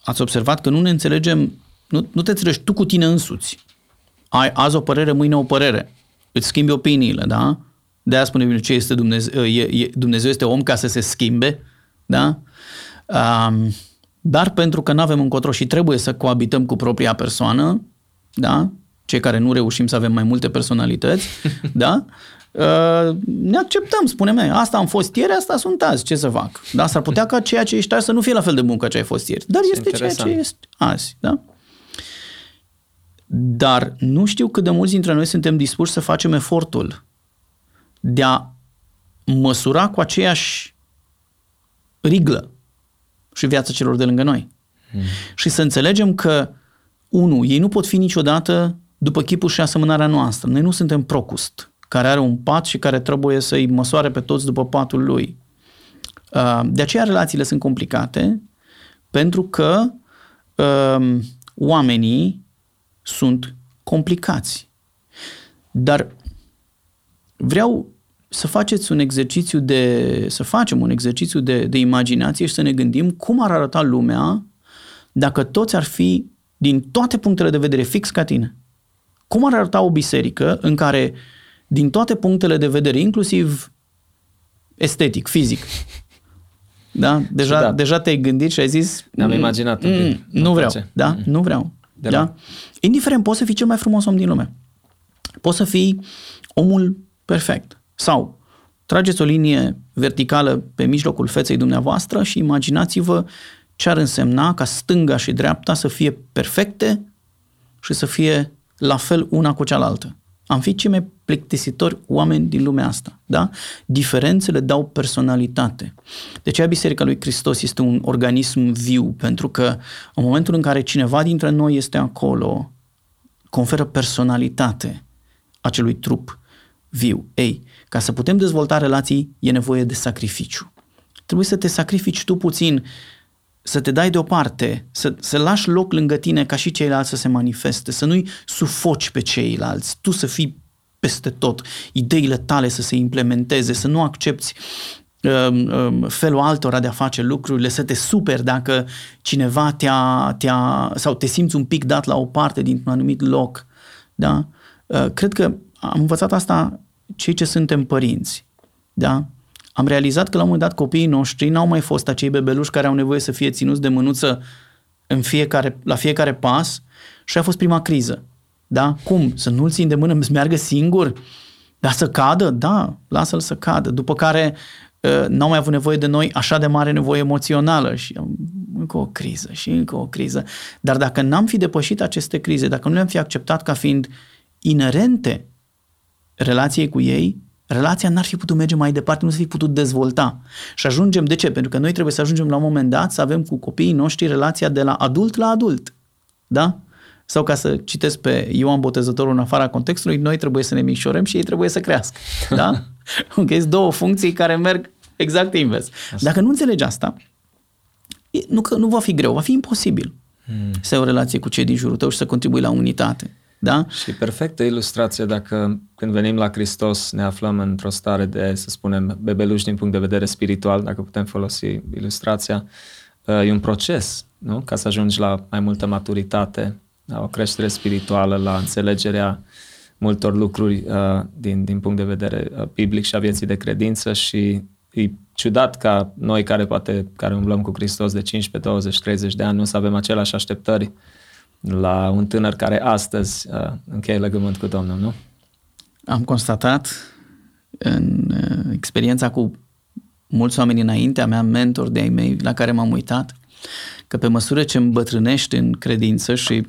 [SPEAKER 2] ați observat că nu ne înțelegem, nu, nu te înțelegi tu cu tine însuți. Ai azi o părere, mâine o părere. Îți schimbi opiniile, da? De aia spune ce este Dumnezeu, e, e, Dumnezeu este om ca să se schimbe, da? Um, dar pentru că nu avem încotro și trebuie să coabităm cu propria persoană, da? Cei care nu reușim să avem mai multe personalități, da? Uh, ne acceptăm, spunem, asta am fost ieri, asta sunt azi, ce să fac? Dar s-ar putea ca ceea ce ești azi să nu fie la fel de bun ca ce ai fost ieri. Dar este interesant. ceea ce este azi, da? Dar nu știu cât de mulți dintre noi suntem dispuși să facem efortul de a măsura cu aceeași riglă și viața celor de lângă noi. Hmm. Și să înțelegem că, unu, ei nu pot fi niciodată după chipul și asemănarea noastră. Noi nu suntem procust care are un pat și care trebuie să-i măsoare pe toți după patul lui. Uh, de aceea relațiile sunt complicate, pentru că um, oamenii sunt complicați. Dar vreau să faceți un exercițiu de, să facem un exercițiu de, de imaginație și să ne gândim cum ar arăta lumea dacă toți ar fi din toate punctele de vedere fix ca tine. Cum ar arăta o biserică în care din toate punctele de vedere, inclusiv estetic, fizic. Da? Deja, da. deja te-ai gândit și ai zis...
[SPEAKER 1] Ne-am mm, imaginat.
[SPEAKER 2] Mm, nu vreau. Place. Da? Mm. Nu vreau. De da? Indiferent, poți să fii cel mai frumos om din lume. Poți să fii omul perfect. Sau trageți o linie verticală pe mijlocul feței dumneavoastră și imaginați-vă ce ar însemna ca stânga și dreapta să fie perfecte și să fie la fel una cu cealaltă. Am fi cei mai plictisitori oameni din lumea asta. Da? Diferențele dau personalitate. De aceea Biserica lui Hristos este un organism viu, pentru că în momentul în care cineva dintre noi este acolo, conferă personalitate acelui trup viu. Ei, ca să putem dezvolta relații, e nevoie de sacrificiu. Trebuie să te sacrifici tu puțin să te dai deoparte, să, să lași loc lângă tine ca și ceilalți să se manifeste, să nu-i sufoci pe ceilalți, tu să fii peste tot, ideile tale să se implementeze, să nu accepti um, um, felul altora de a face lucrurile, să te super dacă cineva te-a, te-a sau te simți un pic dat la o parte dintr-un anumit loc. Da? Uh, cred că am învățat asta cei ce suntem părinți. Da? Am realizat că la un moment dat copiii noștri n-au mai fost acei bebeluși care au nevoie să fie ținuți de mânuță în fiecare, la fiecare pas și a fost prima criză. Da? Cum? Să nu-l țin de mână, să meargă singur? Dar să cadă? Da, lasă-l să cadă. După care uh, n-au mai avut nevoie de noi așa de mare nevoie emoțională și încă o criză și încă o criză. Dar dacă n-am fi depășit aceste crize, dacă nu le-am fi acceptat ca fiind inerente relației cu ei, relația n-ar fi putut merge mai departe, nu s-ar fi putut dezvolta. Și ajungem, de ce? Pentru că noi trebuie să ajungem la un moment dat să avem cu copiii noștri relația de la adult la adult. Da? Sau ca să citesc pe Ioan Botezătorul în afara contextului, noi trebuie să ne micșorăm și ei trebuie să crească. Da? ok, sunt două funcții care merg exact invers. Asta. Dacă nu înțelegi asta, nu că nu va fi greu, va fi imposibil hmm. să ai o relație cu cei din jurul tău și să contribui la unitate. Da?
[SPEAKER 1] Și perfectă ilustrație dacă când venim la Hristos ne aflăm într-o stare de, să spunem, bebeluși din punct de vedere spiritual, dacă putem folosi ilustrația, e un proces, nu? Ca să ajungi la mai multă maturitate, la o creștere spirituală, la înțelegerea multor lucruri uh, din, din punct de vedere uh, biblic și a vieții de credință și e ciudat ca noi care poate care umblăm cu Hristos de 15, 20, 30 de ani nu să avem aceleași așteptări la un tânăr care astăzi uh, încheie legământ cu Domnul, nu?
[SPEAKER 2] Am constatat în uh, experiența cu mulți oameni înaintea mea, mentor de ai mei la care m-am uitat, că pe măsură ce îmbătrânești în credință și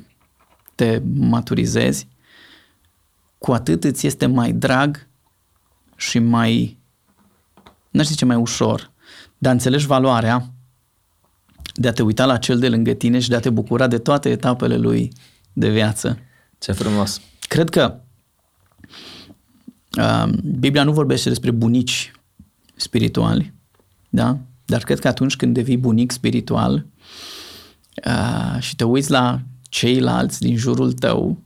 [SPEAKER 2] te maturizezi, cu atât îți este mai drag și mai, n-aș zice mai ușor, dar înțelegi valoarea de a te uita la cel de lângă tine și de a te bucura de toate etapele lui de viață.
[SPEAKER 1] Ce frumos!
[SPEAKER 2] Cred că uh, Biblia nu vorbește despre bunici spirituali, da? Dar cred că atunci când devii bunic spiritual uh, și te uiți la ceilalți din jurul tău,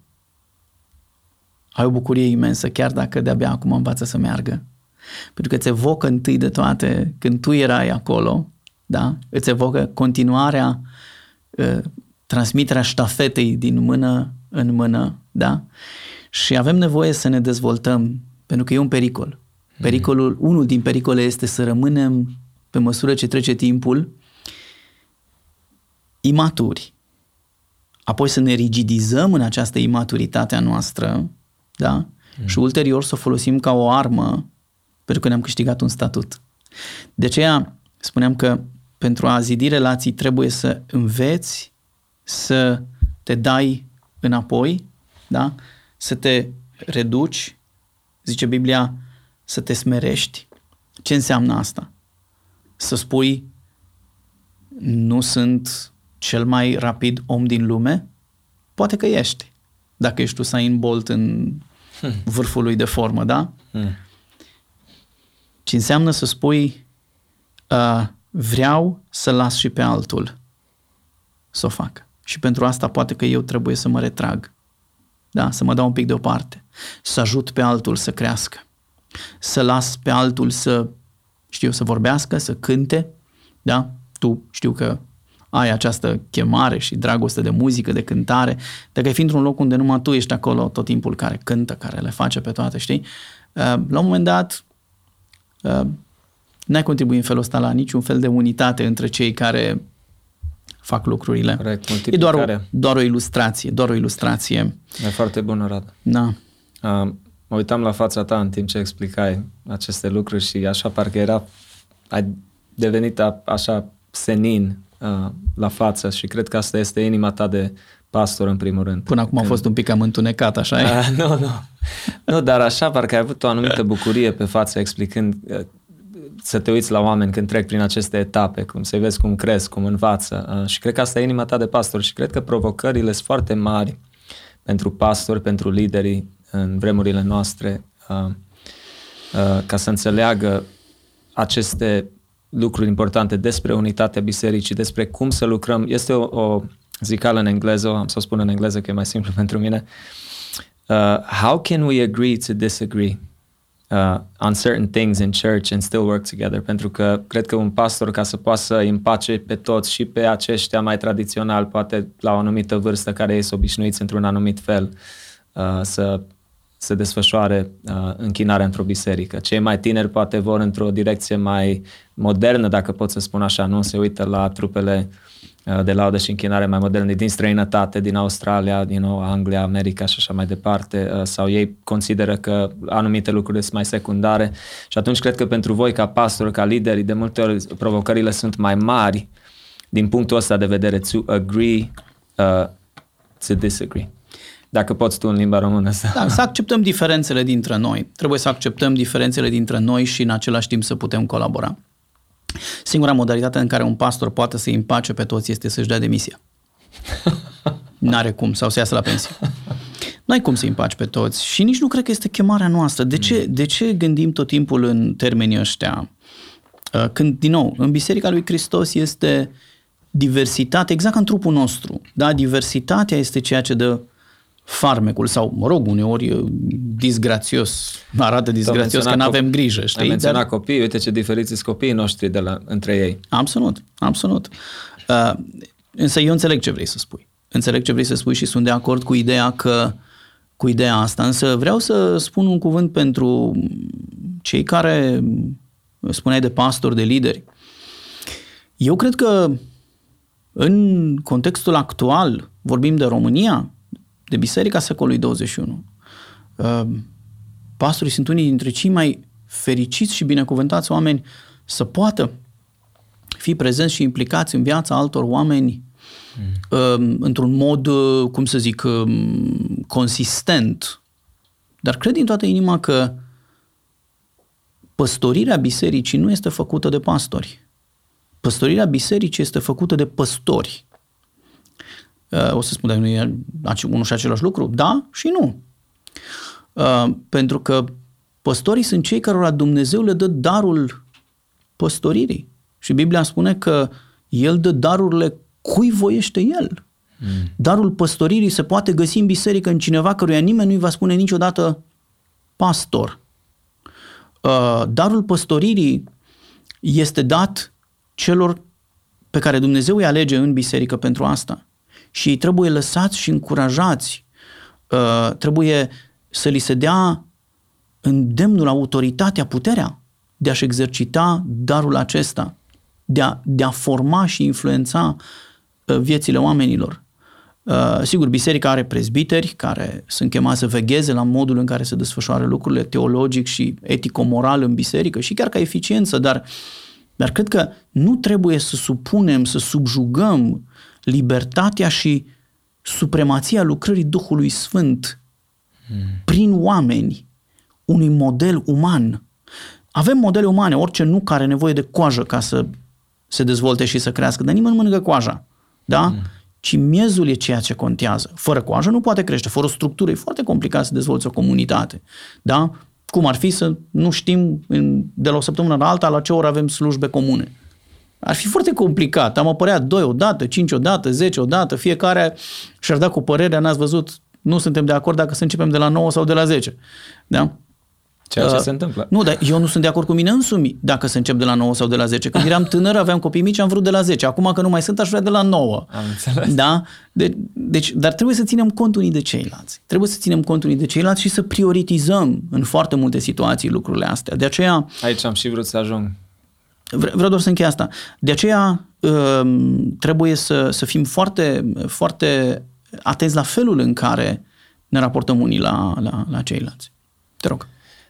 [SPEAKER 2] ai o bucurie imensă, chiar dacă de-abia acum învață să meargă. Pentru că îți evocă întâi de toate, când tu erai acolo, da? îți evocă continuarea, uh, transmiterea ștafetei din mână în mână, da? Și avem nevoie să ne dezvoltăm, pentru că e un pericol. Hmm. Pericolul, unul din pericole este să rămânem, pe măsură ce trece timpul, imaturi. Apoi să ne rigidizăm în această imaturitate a noastră, da? Hmm. Și ulterior să o folosim ca o armă pentru că ne-am câștigat un statut. De aceea spuneam că pentru a zidi relații trebuie să înveți să te dai înapoi, da? să te reduci, zice Biblia, să te smerești. Ce înseamnă asta? Să spui, nu sunt cel mai rapid om din lume? Poate că ești, dacă ești Usain Bolt în hmm. vârful lui de formă, da? Hmm. Ce înseamnă să spui, uh, vreau să las și pe altul să o facă. Și pentru asta poate că eu trebuie să mă retrag. Da? Să mă dau un pic deoparte. Să ajut pe altul să crească. Să las pe altul să, știu, să vorbească, să cânte. Da? Tu știu că ai această chemare și dragoste de muzică, de cântare. Dacă ai fi într-un loc unde numai tu ești acolo tot timpul care cântă, care le face pe toate, știi? Uh, la un moment dat uh, n-ai contribuit în felul ăsta la niciun fel de unitate între cei care fac lucrurile.
[SPEAKER 1] Corect,
[SPEAKER 2] e doar o, doar o ilustrație, doar o ilustrație.
[SPEAKER 1] E foarte bună, Rada.
[SPEAKER 2] Da.
[SPEAKER 1] Uh, mă uitam la fața ta în timp ce explicai aceste lucruri și așa parcă era, ai devenit a, așa senin uh, la față și cred că asta este inima ta de pastor în primul rând.
[SPEAKER 2] Până acum Când... a fost un pic cam întunecat, așa e?
[SPEAKER 1] Uh, nu, nu. nu, dar așa parcă ai avut o anumită bucurie pe față explicând uh, să te uiți la oameni când trec prin aceste etape, cum să vezi cum cresc, cum învață. Și cred că asta e inima ta de pastor și cred că provocările sunt foarte mari pentru pastori, pentru liderii în vremurile noastre, ca să înțeleagă aceste lucruri importante despre unitatea bisericii, despre cum să lucrăm. Este o, o zicală în engleză, am să o spun în engleză că e mai simplu pentru mine. Uh, how can we agree to disagree? Uh, on certain things in church and still work together. Pentru că cred că un pastor, ca să poată să împace pe toți și pe aceștia mai tradițional, poate la o anumită vârstă care ei sunt obișnuiți într-un anumit fel, uh, să se desfășoare uh, închinarea într-o biserică. Cei mai tineri poate vor într-o direcție mai modernă, dacă pot să spun așa, nu se uită la trupele uh, Uh, de laudă și închinare mai moderne din străinătate, din Australia, din nou Anglia, America și așa mai departe, uh, sau ei consideră că anumite lucruri sunt mai secundare și atunci cred că pentru voi ca pastor, ca lideri, de multe ori provocările sunt mai mari din punctul ăsta de vedere, to agree uh, to disagree. Dacă poți tu în limba română să...
[SPEAKER 2] Da, să acceptăm diferențele dintre noi. Trebuie să acceptăm diferențele dintre noi și în același timp să putem colabora. Singura modalitate în care un pastor poate să-i împace pe toți este să-și dea demisia. N-are cum, sau să iasă la pensie. N-ai cum să împaci pe toți și nici nu cred că este chemarea noastră. De ce, de ce gândim tot timpul în termenii ăștia? Uh, când, din nou, în Biserica lui Hristos este diversitate, exact ca în trupul nostru. Da? Diversitatea este ceea ce dă farmecul sau, mă rog, uneori disgrațios, arată disgrațios că nu avem grijă, știi?
[SPEAKER 1] Ai menționat Dar... copii, uite ce diferiți sunt copiii noștri de la, între ei.
[SPEAKER 2] Absolut, absolut. Uh, însă eu înțeleg ce vrei să spui. Înțeleg ce vrei să spui și sunt de acord cu ideea că cu ideea asta, însă vreau să spun un cuvânt pentru cei care spuneai de pastori, de lideri. Eu cred că în contextul actual, vorbim de România, de Biserica secolului 21. Uh, pastorii sunt unii dintre cei mai fericiți și binecuvântați oameni să poată fi prezenți și implicați în viața altor oameni mm. într-un mod, uh, cum să zic, um, consistent. Dar cred din toată inima că păstorirea bisericii nu este făcută de pastori. Păstorirea bisericii este făcută de păstori. Uh, o să spun, dacă nu e unul și același lucru? Da și nu. Uh, pentru că păstorii sunt cei cărora Dumnezeu le dă darul păstoririi. Și Biblia spune că El dă darurile cui voiește El. Mm. Darul păstoririi se poate găsi în biserică în cineva căruia nimeni nu-i va spune niciodată pastor. Uh, darul păstoririi este dat celor pe care Dumnezeu îi alege în biserică pentru asta și ei trebuie lăsați și încurajați. Uh, trebuie să li se dea îndemnul, autoritatea, puterea de a-și exercita darul acesta, de a, de a forma și influența uh, viețile oamenilor. Uh, sigur, biserica are prezbiteri care sunt chemați să vegheze la modul în care se desfășoară lucrurile teologic și etico-moral în biserică și chiar ca eficiență, dar, dar cred că nu trebuie să supunem, să subjugăm libertatea și supremația lucrării Duhului Sfânt hmm. prin oameni unui model uman. Avem modele umane, orice nu care are nevoie de coajă ca să se dezvolte și să crească, dar nimeni nu mănâncă coaja. Da? Hmm. Ci miezul e ceea ce contează. Fără coajă nu poate crește, fără o structură e foarte complicat să dezvolți o comunitate. Da? Cum ar fi să nu știm de la o săptămână la alta la ce oră avem slujbe comune. Ar fi foarte complicat. Am apărea doi odată, cinci odată, zece odată, fiecare și-ar da cu părerea, n-ați văzut, nu suntem de acord dacă să începem de la 9 sau de la 10. Da?
[SPEAKER 1] Ceea ce uh, se întâmplă.
[SPEAKER 2] Nu, dar eu nu sunt de acord cu mine însumi dacă să încep de la 9 sau de la 10. Când eram tânăr, aveam copii mici, am vrut de la 10. Acum că nu mai sunt, aș vrea de la 9.
[SPEAKER 1] Am înțeles.
[SPEAKER 2] Da? De, deci, dar trebuie să ținem cont unii de ceilalți. Trebuie să ținem cont unii de ceilalți și să prioritizăm în foarte multe situații lucrurile astea. De aceea...
[SPEAKER 1] Aici am și vrut să ajung.
[SPEAKER 2] Vreau doar să închei asta. De aceea um, trebuie să, să fim foarte, foarte atenți la felul în care ne raportăm unii la, la, la ceilalți. Te rog.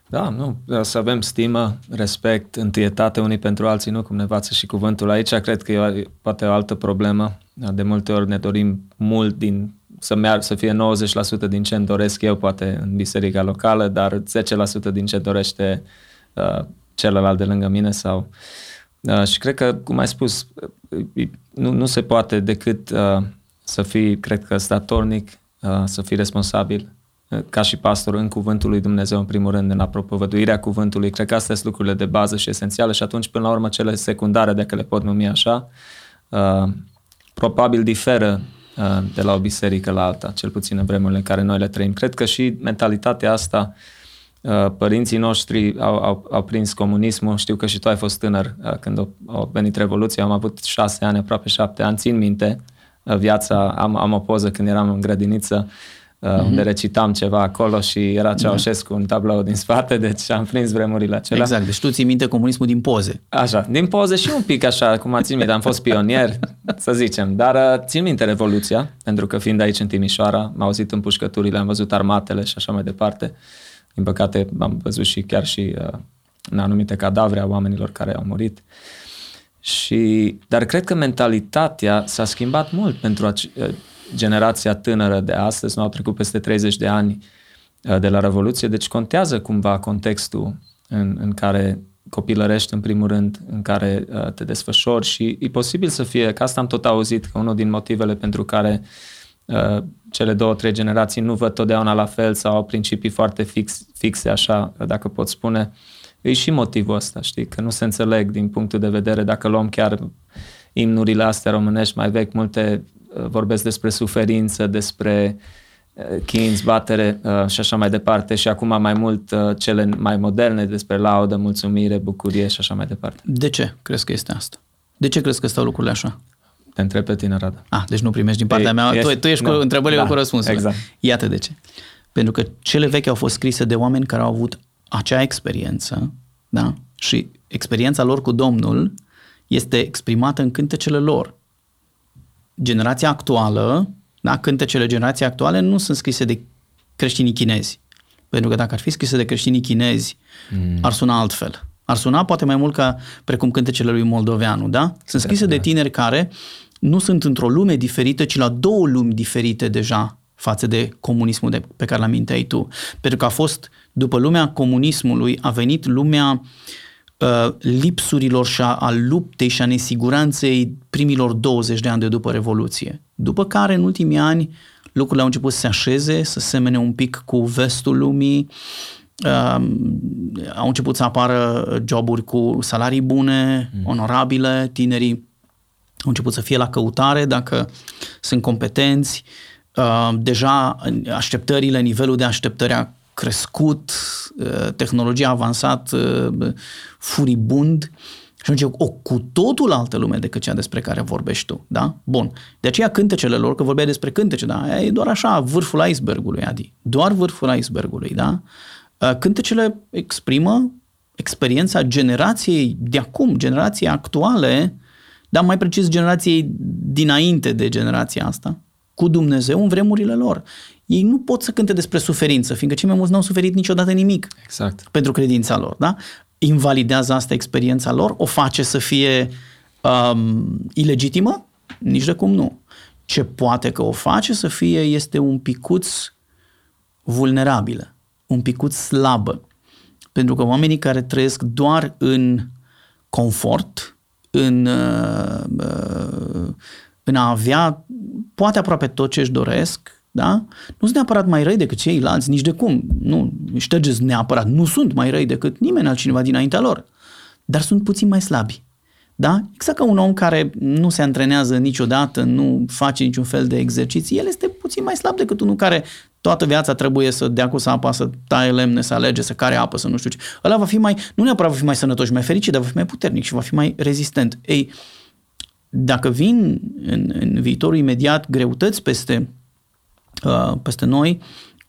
[SPEAKER 1] Da, nu, să avem stimă, respect, întâietate unii pentru alții, nu cum ne învață și cuvântul aici. Cred că e poate o altă problemă. De multe ori ne dorim mult din să, mear, să fie 90% din ce îmi doresc eu, poate în biserica locală, dar 10% din ce dorește uh, celălalt de lângă mine sau uh, Uh, și cred că, cum ai spus, uh, nu, nu se poate decât uh, să fii, cred că, statornic, uh, să fii responsabil uh, ca și pastor în cuvântul lui Dumnezeu, în primul rând, în apropovăduirea cuvântului. Cred că astea sunt lucrurile de bază și esențiale și atunci, până la urmă, cele secundare, dacă le pot numi așa, uh, probabil diferă uh, de la o biserică la alta, cel puțin în vremurile în care noi le trăim. Cred că și mentalitatea asta uh, Uh, părinții noștri au, au, au prins comunismul, știu că și tu ai fost tânăr uh, când a, venit Revoluția, am avut șase ani, aproape șapte ani, țin minte uh, viața, am, am o poză când eram în grădiniță, mm-hmm. unde recitam ceva acolo și era Ceaușescu un tablou din spate, deci am prins vremurile acelea.
[SPEAKER 2] Exact, deci tu ții minte comunismul din poze.
[SPEAKER 1] Așa, din poze și un pic așa, cum țin minte, am fost pionier, să zicem, dar țin minte Revoluția, pentru că fiind aici în Timișoara, am auzit împușcăturile, am văzut armatele și așa mai departe. Din păcate am văzut și chiar și uh, în anumite cadavre a oamenilor care au murit. Și, dar cred că mentalitatea s-a schimbat mult pentru a, uh, generația tânără de astăzi, nu au trecut peste 30 de ani uh, de la Revoluție, deci contează cumva contextul în, în care copilărești în primul rând, în care uh, te desfășori și e posibil să fie, că asta am tot auzit, că unul din motivele pentru care uh, cele două, trei generații nu văd totdeauna la fel sau au principii foarte fix, fixe, așa, dacă pot spune, e și motivul ăsta, știi, că nu se înțeleg din punctul de vedere, dacă luăm chiar imnurile astea românești mai vechi, multe uh, vorbesc despre suferință, despre uh, chin, batere uh, și așa mai departe și acum mai mult cele mai moderne despre laudă, mulțumire, bucurie și așa mai departe.
[SPEAKER 2] De ce crezi că este asta? De ce crezi că stau lucrurile așa?
[SPEAKER 1] Te întreb pe tine, Rada.
[SPEAKER 2] Ah, deci nu primești din partea Ei, mea. Ești, tu, tu ești da, cu întrebările da, cu răspunsurile.
[SPEAKER 1] Exact.
[SPEAKER 2] Iată de ce. Pentru că cele vechi au fost scrise de oameni care au avut acea experiență, da? Și experiența lor cu Domnul este exprimată în cântecele lor. Generația actuală, da, cântecele generației actuale nu sunt scrise de creștinii chinezi. Pentru că dacă ar fi scrise de creștinii chinezi, mm. ar suna altfel. Ar suna poate mai mult ca precum cântecele lui Moldoveanu, da? Sunt scrise de tineri care nu sunt într-o lume diferită, ci la două lumi diferite deja față de comunismul de, pe care l-aminteai tu. Pentru că a fost, după lumea comunismului, a venit lumea uh, lipsurilor și a, a luptei și a nesiguranței primilor 20 de ani de după Revoluție. După care, în ultimii ani, lucrurile au început să se așeze, să semene un pic cu vestul lumii, uh, au început să apară joburi cu salarii bune, mm. onorabile, tinerii au început să fie la căutare dacă sunt competenți, uh, deja așteptările, nivelul de așteptări a crescut, uh, tehnologia a avansat uh, furibund și atunci o cu totul altă lume decât cea despre care vorbești tu, da? Bun. De aceea cântecele lor, că vorbeai despre cântece, da? E doar așa, vârful icebergului, Adi. Doar vârful icebergului, da? Cântecele exprimă experiența generației de acum, generației actuale, dar mai precis generației dinainte de generația asta, cu Dumnezeu în vremurile lor. Ei nu pot să cânte despre suferință, fiindcă cei mai mulți n-au suferit niciodată nimic
[SPEAKER 1] exact.
[SPEAKER 2] pentru credința lor. Da? Invalidează asta experiența lor? O face să fie um, ilegitimă? Nici de cum nu. Ce poate că o face să fie este un picuț vulnerabilă, un picuț slabă. Pentru că oamenii care trăiesc doar în confort, în, uh, uh, în a avea poate aproape tot ce își doresc, da? Nu sunt neapărat mai răi decât ceilalți, nici de cum. Nu ștergeți neapărat. Nu sunt mai răi decât nimeni altcineva dinaintea lor. Dar sunt puțin mai slabi. Da? Exact ca un om care nu se antrenează niciodată, nu face niciun fel de exerciții, el este puțin mai slab decât unul care toată viața trebuie să dea cu sapa, să taie lemne, să alege, să care apă, să nu știu ce. Ăla va fi mai, nu neapărat va fi mai sănătos și mai fericit, dar va fi mai puternic și va fi mai rezistent. Ei, dacă vin în, în viitorul imediat greutăți peste, uh, peste noi,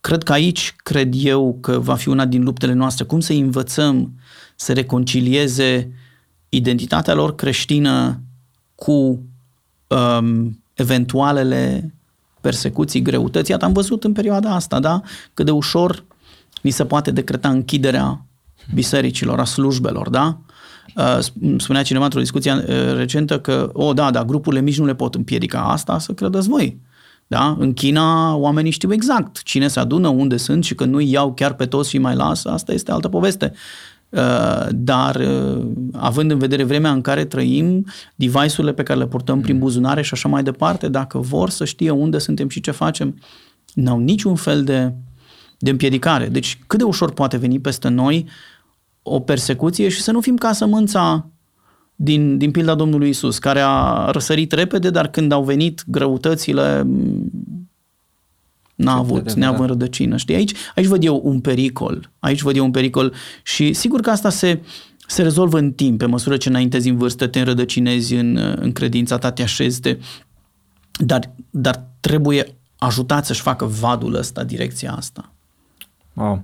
[SPEAKER 2] cred că aici, cred eu, că va fi una din luptele noastre, cum să învățăm să reconcilieze identitatea lor creștină cu um, eventualele persecuții, greutăți. Iată, am văzut în perioada asta, da, cât de ușor ni se poate decreta închiderea bisericilor, a slujbelor, da? Uh, spunea cineva într-o discuție uh, recentă că, o, oh, da, da, grupurile mici nu le pot împiedica asta, să credeți voi. Da? În China oamenii știu exact cine se adună, unde sunt și că nu iau chiar pe toți și mai lasă, asta este altă poveste. Uh, dar având în vedere vremea în care trăim, device-urile pe care le purtăm prin buzunare și așa mai departe, dacă vor să știe unde suntem și ce facem, n-au niciun fel de, de împiedicare. Deci cât de ușor poate veni peste noi o persecuție și să nu fim ca sămânța din, din pilda Domnului Isus, care a răsărit repede, dar când au venit greutățile, n-a avut, neavând da. rădăcină. Știi? Aici, aici văd eu un pericol. Aici văd eu un pericol și sigur că asta se, se rezolvă în timp, pe măsură ce înaintezi în vârstă, te înrădăcinezi în, în credința ta, te așezi, te... Dar, dar trebuie ajutat să-și facă vadul ăsta, direcția asta.
[SPEAKER 1] Wow.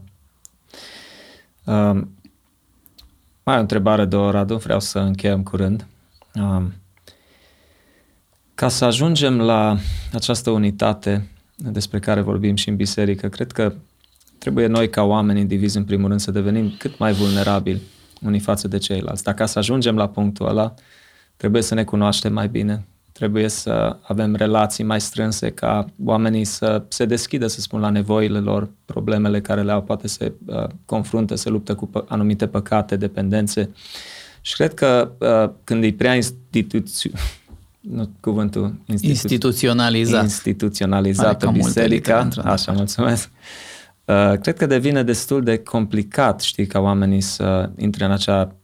[SPEAKER 1] Um, mai o întrebare, două, Radu, vreau să încheiem curând. Um, ca să ajungem la această unitate despre care vorbim și în biserică, cred că trebuie noi ca oameni indivizi, în primul rând, să devenim cât mai vulnerabili unii față de ceilalți. Dacă să ajungem la punctul ăla, trebuie să ne cunoaștem mai bine, trebuie să avem relații mai strânse ca oamenii să se deschidă, să spun, la nevoile lor, problemele care le au, poate se uh, confruntă, se luptă cu pă- anumite păcate, dependențe. Și cred că uh, când e prea instituțiu... Nu, cuvântul
[SPEAKER 2] institu- instituționalizat.
[SPEAKER 1] Instituționalizată biserica. Litere, așa, mulțumesc. Uh, cred că devine destul de complicat, știi, ca oamenii să intre în acea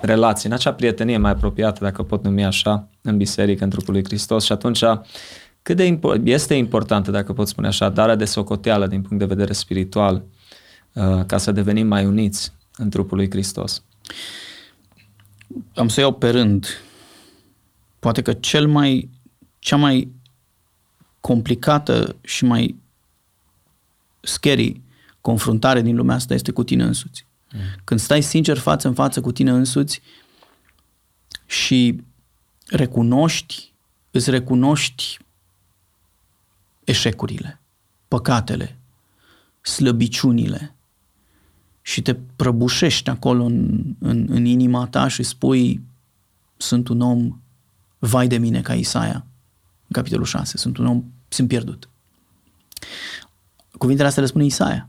[SPEAKER 1] relație, în acea prietenie mai apropiată, dacă pot numi așa, în biserică, în trupul lui Hristos și atunci cât de impo- este importantă, dacă pot spune așa, darea de socoteală din punct de vedere spiritual, uh, ca să devenim mai uniți în trupul lui Hristos.
[SPEAKER 2] Am să iau pe rând. Poate că cel mai, cea mai complicată și mai scary confruntare din lumea asta este cu tine însuți. Mm. Când stai sincer față în față cu tine însuți și recunoști, îți recunoști eșecurile, păcatele, slăbiciunile și te prăbușești acolo în, în, în inima ta și spui sunt un om vai de mine ca Isaia în capitolul 6, sunt un om, sunt pierdut. Cuvintele astea le spune Isaia.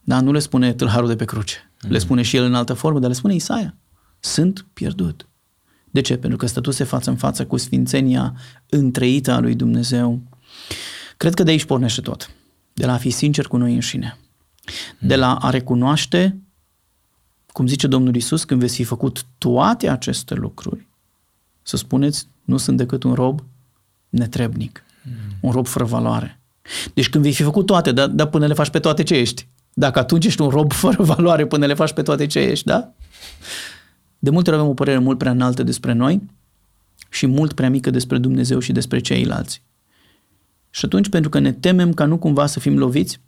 [SPEAKER 2] Da? Nu le spune tâlharul de pe cruce. Mm-hmm. Le spune și el în altă formă, dar le spune Isaia. Sunt pierdut. De ce? Pentru că stătuse față în față cu sfințenia întreită a lui Dumnezeu. Cred că de aici pornește tot. De la a fi sincer cu noi înșine. De la a recunoaște, cum zice Domnul Isus, când veți fi făcut toate aceste lucruri, să spuneți, nu sunt decât un rob netrebnic, mm. un rob fără valoare. Deci când vei fi făcut toate, dar, dar până le faci pe toate ce ești. Dacă atunci ești un rob fără valoare până le faci pe toate ce ești, da? De multe ori avem o părere mult prea înaltă despre noi și mult prea mică despre Dumnezeu și despre ceilalți. Și atunci, pentru că ne temem ca nu cumva să fim loviți,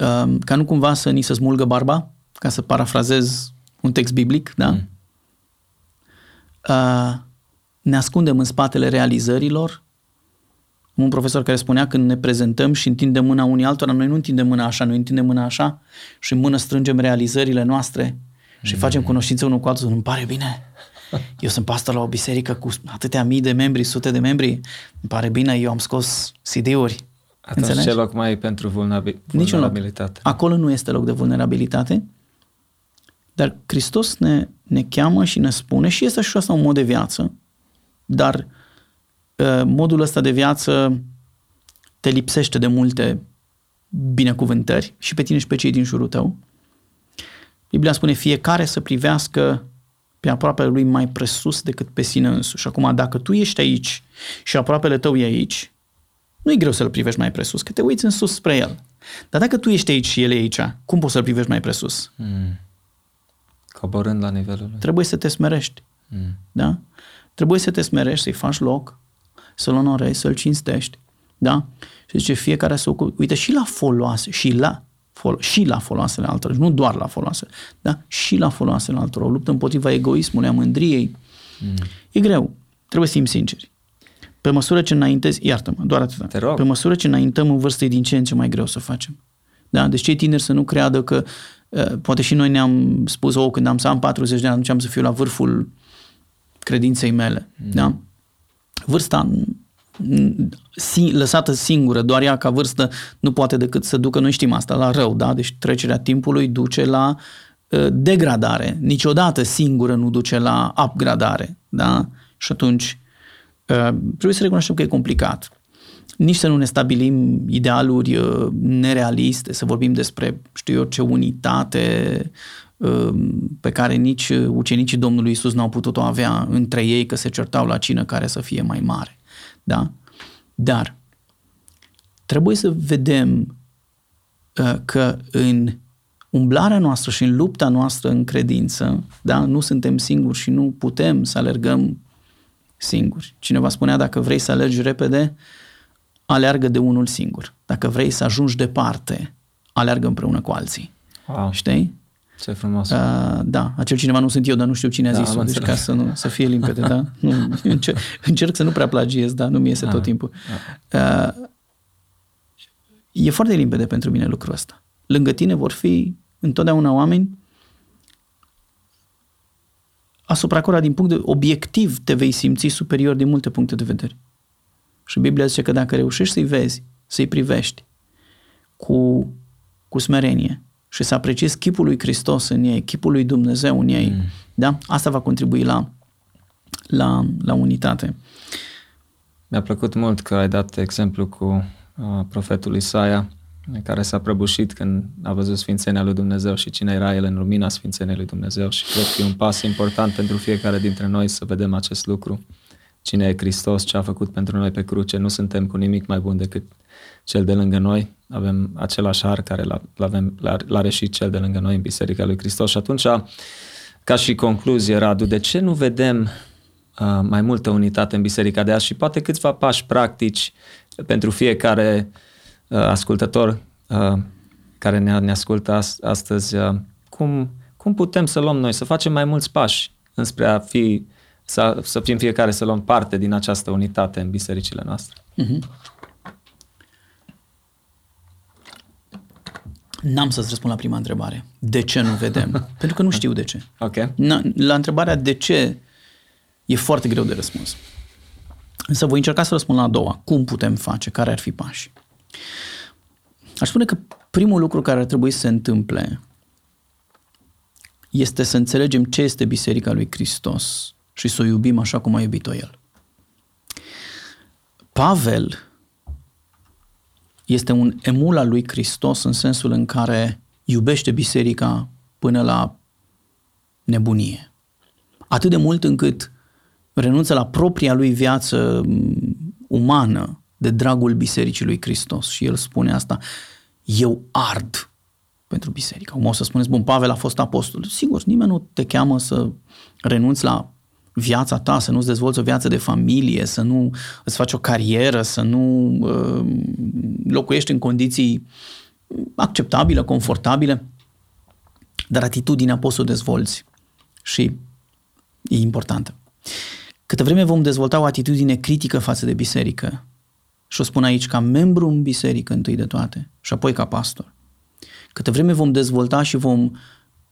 [SPEAKER 2] um, ca nu cumva să ni se smulgă barba, ca să parafrazez un text biblic, da? Mm. Uh, ne ascundem în spatele realizărilor un profesor care spunea când ne prezentăm și întindem mâna unii altora, noi nu întindem mâna așa, noi întindem mâna așa și în mână strângem realizările noastre și mm. facem cunoștință unul cu altul. Îmi pare bine. Eu sunt pastor la o biserică cu atâtea mii de membri, sute de membri. Îmi pare bine, eu am scos CD-uri.
[SPEAKER 1] Atunci Înțelegi? ce loc mai e pentru vulnerabilitate?
[SPEAKER 2] Niciun loc. Acolo nu este loc de vulnerabilitate, dar Hristos ne, ne cheamă și ne spune și este și asta un mod de viață, dar Uh, modul ăsta de viață te lipsește de multe binecuvântări și pe tine și pe cei din jurul tău. Biblia spune fiecare să privească pe aproapele lui mai presus decât pe sine însuși. Acum, dacă tu ești aici și aproapele tău e aici, nu e greu să-l privești mai presus, că te uiți în sus spre el. Dar dacă tu ești aici și el e aici, cum poți să-l privești mai presus? Mm.
[SPEAKER 1] Coborând la nivelul lui.
[SPEAKER 2] Trebuie să te smerești. Mm. Da? Trebuie să te smerești, să-i faci loc, să-l onorezi, să-l cinstești. Da? Și zice, fiecare să ocupe, uite, și la foloase, și la, fol- și la foloasele altora, nu doar la foloase, da? și la foloasele altora, o luptă împotriva egoismului, a mândriei. Mm. E greu, trebuie să fim sinceri. Pe măsură ce înaintezi, iartă-mă, doar atât.
[SPEAKER 1] Te rog.
[SPEAKER 2] Pe măsură ce înaintăm în vârstă, e din ce în ce mai greu să facem. Da? Deci cei tineri să nu creadă că, uh, poate și noi ne-am spus, oh, când am să am 40 de ani, atunci am să fiu la vârful credinței mele. Mm. Da? vârsta lăsată singură, doar ea ca vârstă nu poate decât să ducă, noi știm asta, la rău, da? Deci trecerea timpului duce la uh, degradare. Niciodată singură nu duce la upgradare, da? Și atunci uh, trebuie să recunoaștem că e complicat. Nici să nu ne stabilim idealuri uh, nerealiste, să vorbim despre, știu eu, ce unitate pe care nici ucenicii Domnului Isus n-au putut-o avea între ei, că se certau la cină care să fie mai mare. Da? Dar trebuie să vedem uh, că în umblarea noastră și în lupta noastră în credință, da, nu suntem singuri și nu putem să alergăm singuri. Cineva spunea, dacă vrei să alergi repede, aleargă de unul singur. Dacă vrei să ajungi departe, aleargă împreună cu alții. Wow. Știi?
[SPEAKER 1] Ce frumos. Uh,
[SPEAKER 2] da, acel cineva nu sunt eu, dar nu știu cine a da, zis-o, deci ca să, nu, să fie limpede, da? Nu, încerc, încerc să nu prea plagiez, dar nu mi iese ah, tot timpul. Uh, e foarte limpede pentru mine lucrul ăsta. Lângă tine vor fi întotdeauna oameni asupra cărora din punct de obiectiv te vei simți superior din multe puncte de vedere. Și Biblia zice că dacă reușești să-i vezi, să-i privești cu, cu smerenie și să apreciezi chipul lui Hristos în ei, chipul lui Dumnezeu în ei, mm. da? asta va contribui la, la, la unitate.
[SPEAKER 1] Mi-a plăcut mult că ai dat exemplu cu uh, profetul Isaia, care s-a prăbușit când a văzut Sfințenia lui Dumnezeu și cine era el în lumina Sfințeniei lui Dumnezeu și cred că e un pas important pentru fiecare dintre noi să vedem acest lucru. Cine e Hristos, ce a făcut pentru noi pe cruce, nu suntem cu nimic mai bun decât cel de lângă noi, avem același har care l-avem, l-are și cel de lângă noi în Biserica lui Hristos. Și atunci, ca și concluzie, Radu, de ce nu vedem uh, mai multă unitate în Biserica de azi și poate câțiva pași practici pentru fiecare uh, Uh, ascultător uh, care ne, ne ascultă astăzi, uh, cum, cum putem să luăm noi, să facem mai mulți pași înspre a fi, să, să fim fiecare să luăm parte din această unitate în bisericile noastre? Mm-hmm.
[SPEAKER 2] N-am să-ți răspund la prima întrebare. De ce nu vedem? Pentru că nu știu de ce.
[SPEAKER 1] Okay.
[SPEAKER 2] La întrebarea de ce e foarte greu de răspuns. Însă voi încerca să răspund la a doua. Cum putem face? Care ar fi pași? Aș spune că primul lucru care ar trebui să se întâmple este să înțelegem ce este Biserica lui Hristos și să o iubim așa cum a iubit-o El. Pavel este un emul al lui Hristos în sensul în care iubește biserica până la nebunie. Atât de mult încât renunță la propria lui viață umană de dragul Bisericii lui Hristos. Și el spune asta, eu ard pentru biserică. Cum o să spuneți, bun, Pavel a fost apostol. Sigur, nimeni nu te cheamă să renunți la viața ta, să nu-ți dezvolți o viață de familie, să nu îți faci o carieră, să nu uh, locuiești în condiții acceptabile, confortabile, dar atitudinea poți să o dezvolți și e importantă. Câte vreme vom dezvolta o atitudine critică față de biserică, și o spun aici ca membru în biserică întâi de toate și apoi ca pastor. Câte vreme vom dezvolta și vom uh,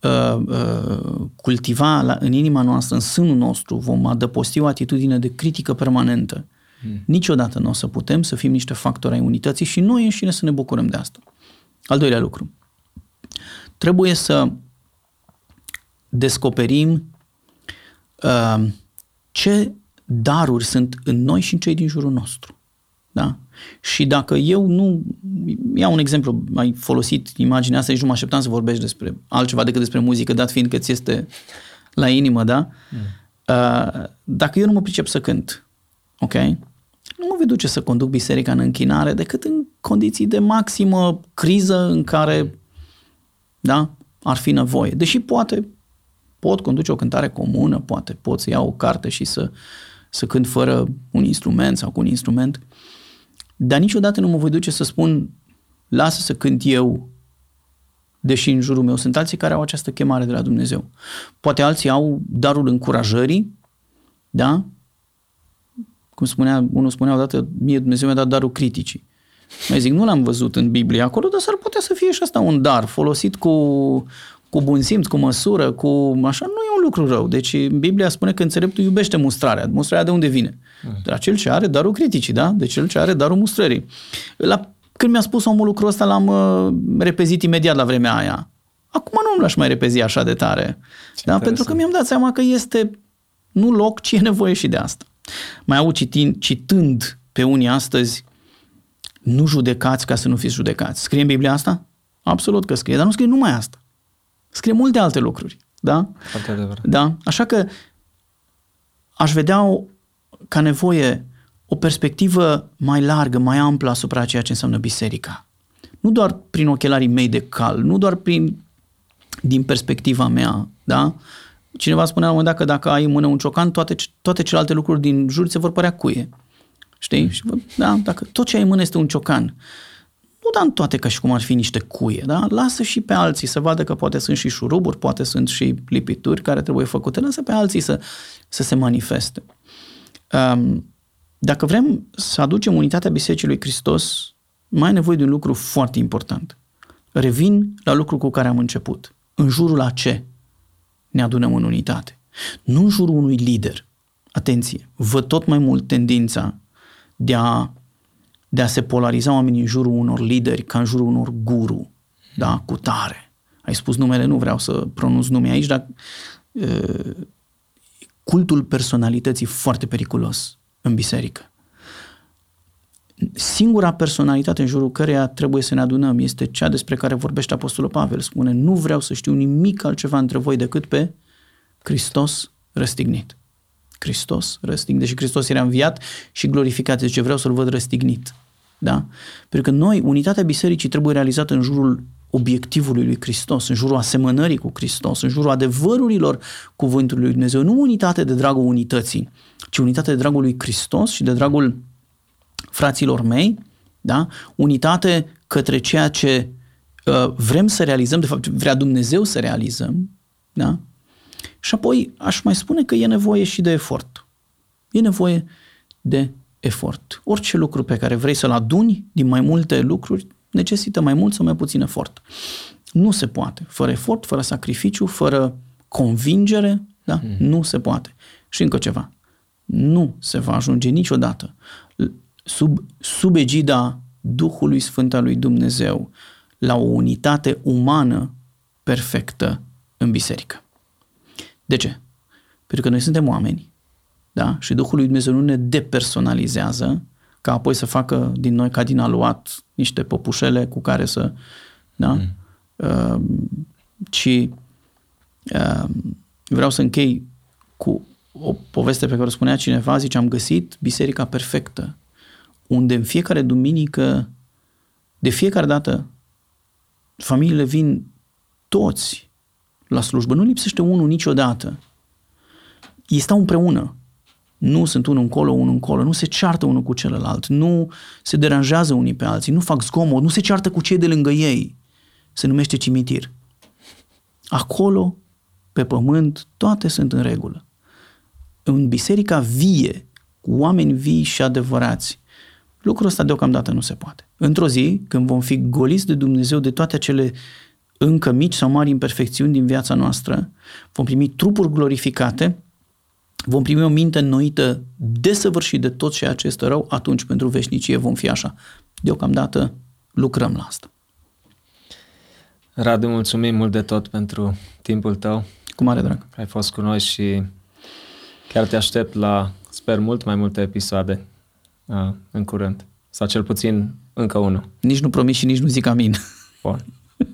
[SPEAKER 2] uh, cultiva la, în inima noastră, în sânul nostru, vom adăposti o atitudine de critică permanentă, hmm. niciodată nu o să putem să fim niște factori ai unității și noi înșine să ne bucurăm de asta. Al doilea lucru. Trebuie să descoperim uh, ce daruri sunt în noi și în cei din jurul nostru. Da? Și dacă eu nu, iau un exemplu, ai folosit imaginea asta și nu mă așteptam să vorbești despre altceva decât despre muzică, dat fiind că ți este la inimă, da? Mm. Uh, dacă eu nu mă pricep să cânt, ok? Nu mă voi duce să conduc biserica în închinare decât în condiții de maximă criză în care, da, ar fi nevoie. Deși poate pot conduce o cântare comună, poate pot să iau o carte și să, să cânt fără un instrument sau cu un instrument. Uh, dar niciodată nu mă voi duce să spun lasă să cânt eu, deși în jurul meu sunt alții care au această chemare de la Dumnezeu. Poate alții au darul încurajării, da? Cum spunea, unul spunea odată, mie Dumnezeu mi-a dat darul criticii. Mai zic, nu l-am văzut în Biblie acolo, dar s-ar putea să fie și asta un dar, folosit cu, cu bun simț, cu măsură, cu așa, nu e un lucru rău. Deci Biblia spune că înțeleptul iubește mustrarea. Mustrarea de unde vine? De la cel ce are darul criticii, da? De cel ce are darul mustrării. La, când mi-a spus omul lucrul ăsta, l-am uh, repezit imediat la vremea aia. Acum nu l-aș mai repezi așa de tare. da? Pentru că mi-am dat seama că este nu loc, ci e nevoie și de asta. Mai au citind, citând pe unii astăzi, nu judecați ca să nu fiți judecați. Scrie în Biblia asta? Absolut că scrie, dar nu scrie numai asta. Scrie multe alte lucruri. Da? Da? Așa că aș vedea o, ca nevoie o perspectivă mai largă, mai amplă asupra ceea ce înseamnă biserica. Nu doar prin ochelarii mei de cal, nu doar prin din perspectiva mea, da? Cineva spunea la un moment dat că dacă ai în mână un ciocan, toate, toate celelalte lucruri din jur ți vor părea cuie. Știi? Și, da, dacă tot ce ai în mână este un ciocan, nu da în toate ca și cum ar fi niște cuie, da? Lasă și pe alții să vadă că poate sunt și șuruburi, poate sunt și lipituri care trebuie făcute, lasă pe alții să, să se manifeste. Um, dacă vrem să aducem unitatea Bisericii lui Hristos, mai e nevoie de un lucru foarte important. Revin la lucru cu care am început. În jurul la ce ne adunăm în unitate? Nu în jurul unui lider. Atenție, văd tot mai mult tendința de a, de a se polariza oamenii în jurul unor lideri ca în jurul unor guru, da, cu tare. Ai spus numele, nu vreau să pronunț nume aici, dar uh, cultul personalității foarte periculos în biserică. Singura personalitate în jurul căreia trebuie să ne adunăm este cea despre care vorbește Apostolul Pavel. Spune, nu vreau să știu nimic altceva între voi decât pe Hristos răstignit. Hristos răstignit. Deși Hristos era înviat și glorificat. Zice, vreau să-L văd răstignit. Da? Pentru că noi, unitatea bisericii trebuie realizată în jurul obiectivului lui Hristos, în jurul asemănării cu Hristos, în jurul adevărurilor cuvântului lui Dumnezeu. Nu unitate de dragul unității, ci unitate de dragul lui Hristos și de dragul fraților mei, da? unitate către ceea ce uh, vrem să realizăm, de fapt vrea Dumnezeu să realizăm, da? și apoi aș mai spune că e nevoie și de efort. E nevoie de efort. Orice lucru pe care vrei să-l aduni din mai multe lucruri necesită mai mult sau mai puțin efort. Nu se poate. Fără efort, fără sacrificiu, fără convingere, da? Mm. nu se poate. Și încă ceva. Nu se va ajunge niciodată sub, sub egida Duhului Sfânt al lui Dumnezeu la o unitate umană perfectă în biserică. De ce? Pentru că noi suntem oameni, da? Și Duhul lui Dumnezeu nu ne depersonalizează ca apoi să facă din noi ca din aluat niște păpușele cu care să, da? Mm. Uh, ci uh, vreau să închei cu o poveste pe care o spunea cineva, zice, am găsit biserica perfectă, unde în fiecare duminică, de fiecare dată, familiile vin toți la slujbă, nu lipsește unul niciodată. Ei stau împreună, nu sunt unul încolo, unul încolo, nu se ceartă unul cu celălalt, nu se deranjează unii pe alții, nu fac zgomot, nu se ceartă cu cei de lângă ei. Se numește cimitir. Acolo, pe pământ, toate sunt în regulă. În biserica vie, cu oameni vii și adevărați, lucrul ăsta deocamdată nu se poate. Într-o zi, când vom fi goliți de Dumnezeu de toate acele încă mici sau mari imperfecțiuni din viața noastră, vom primi trupuri glorificate, vom primi o minte înnoită desăvârșit de tot ceea ce este rău, atunci pentru veșnicie vom fi așa. Deocamdată lucrăm la asta.
[SPEAKER 1] Radu, mulțumim mult de tot pentru timpul tău.
[SPEAKER 2] Cu mare drag.
[SPEAKER 1] Ai fost cu noi și chiar te aștept la, sper, mult mai multe episoade uh, în curând. Sau cel puțin încă unul.
[SPEAKER 2] Nici nu promit și nici nu zic amin.
[SPEAKER 1] Bun.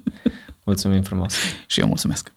[SPEAKER 1] Mulțumim frumos.
[SPEAKER 2] și eu mulțumesc.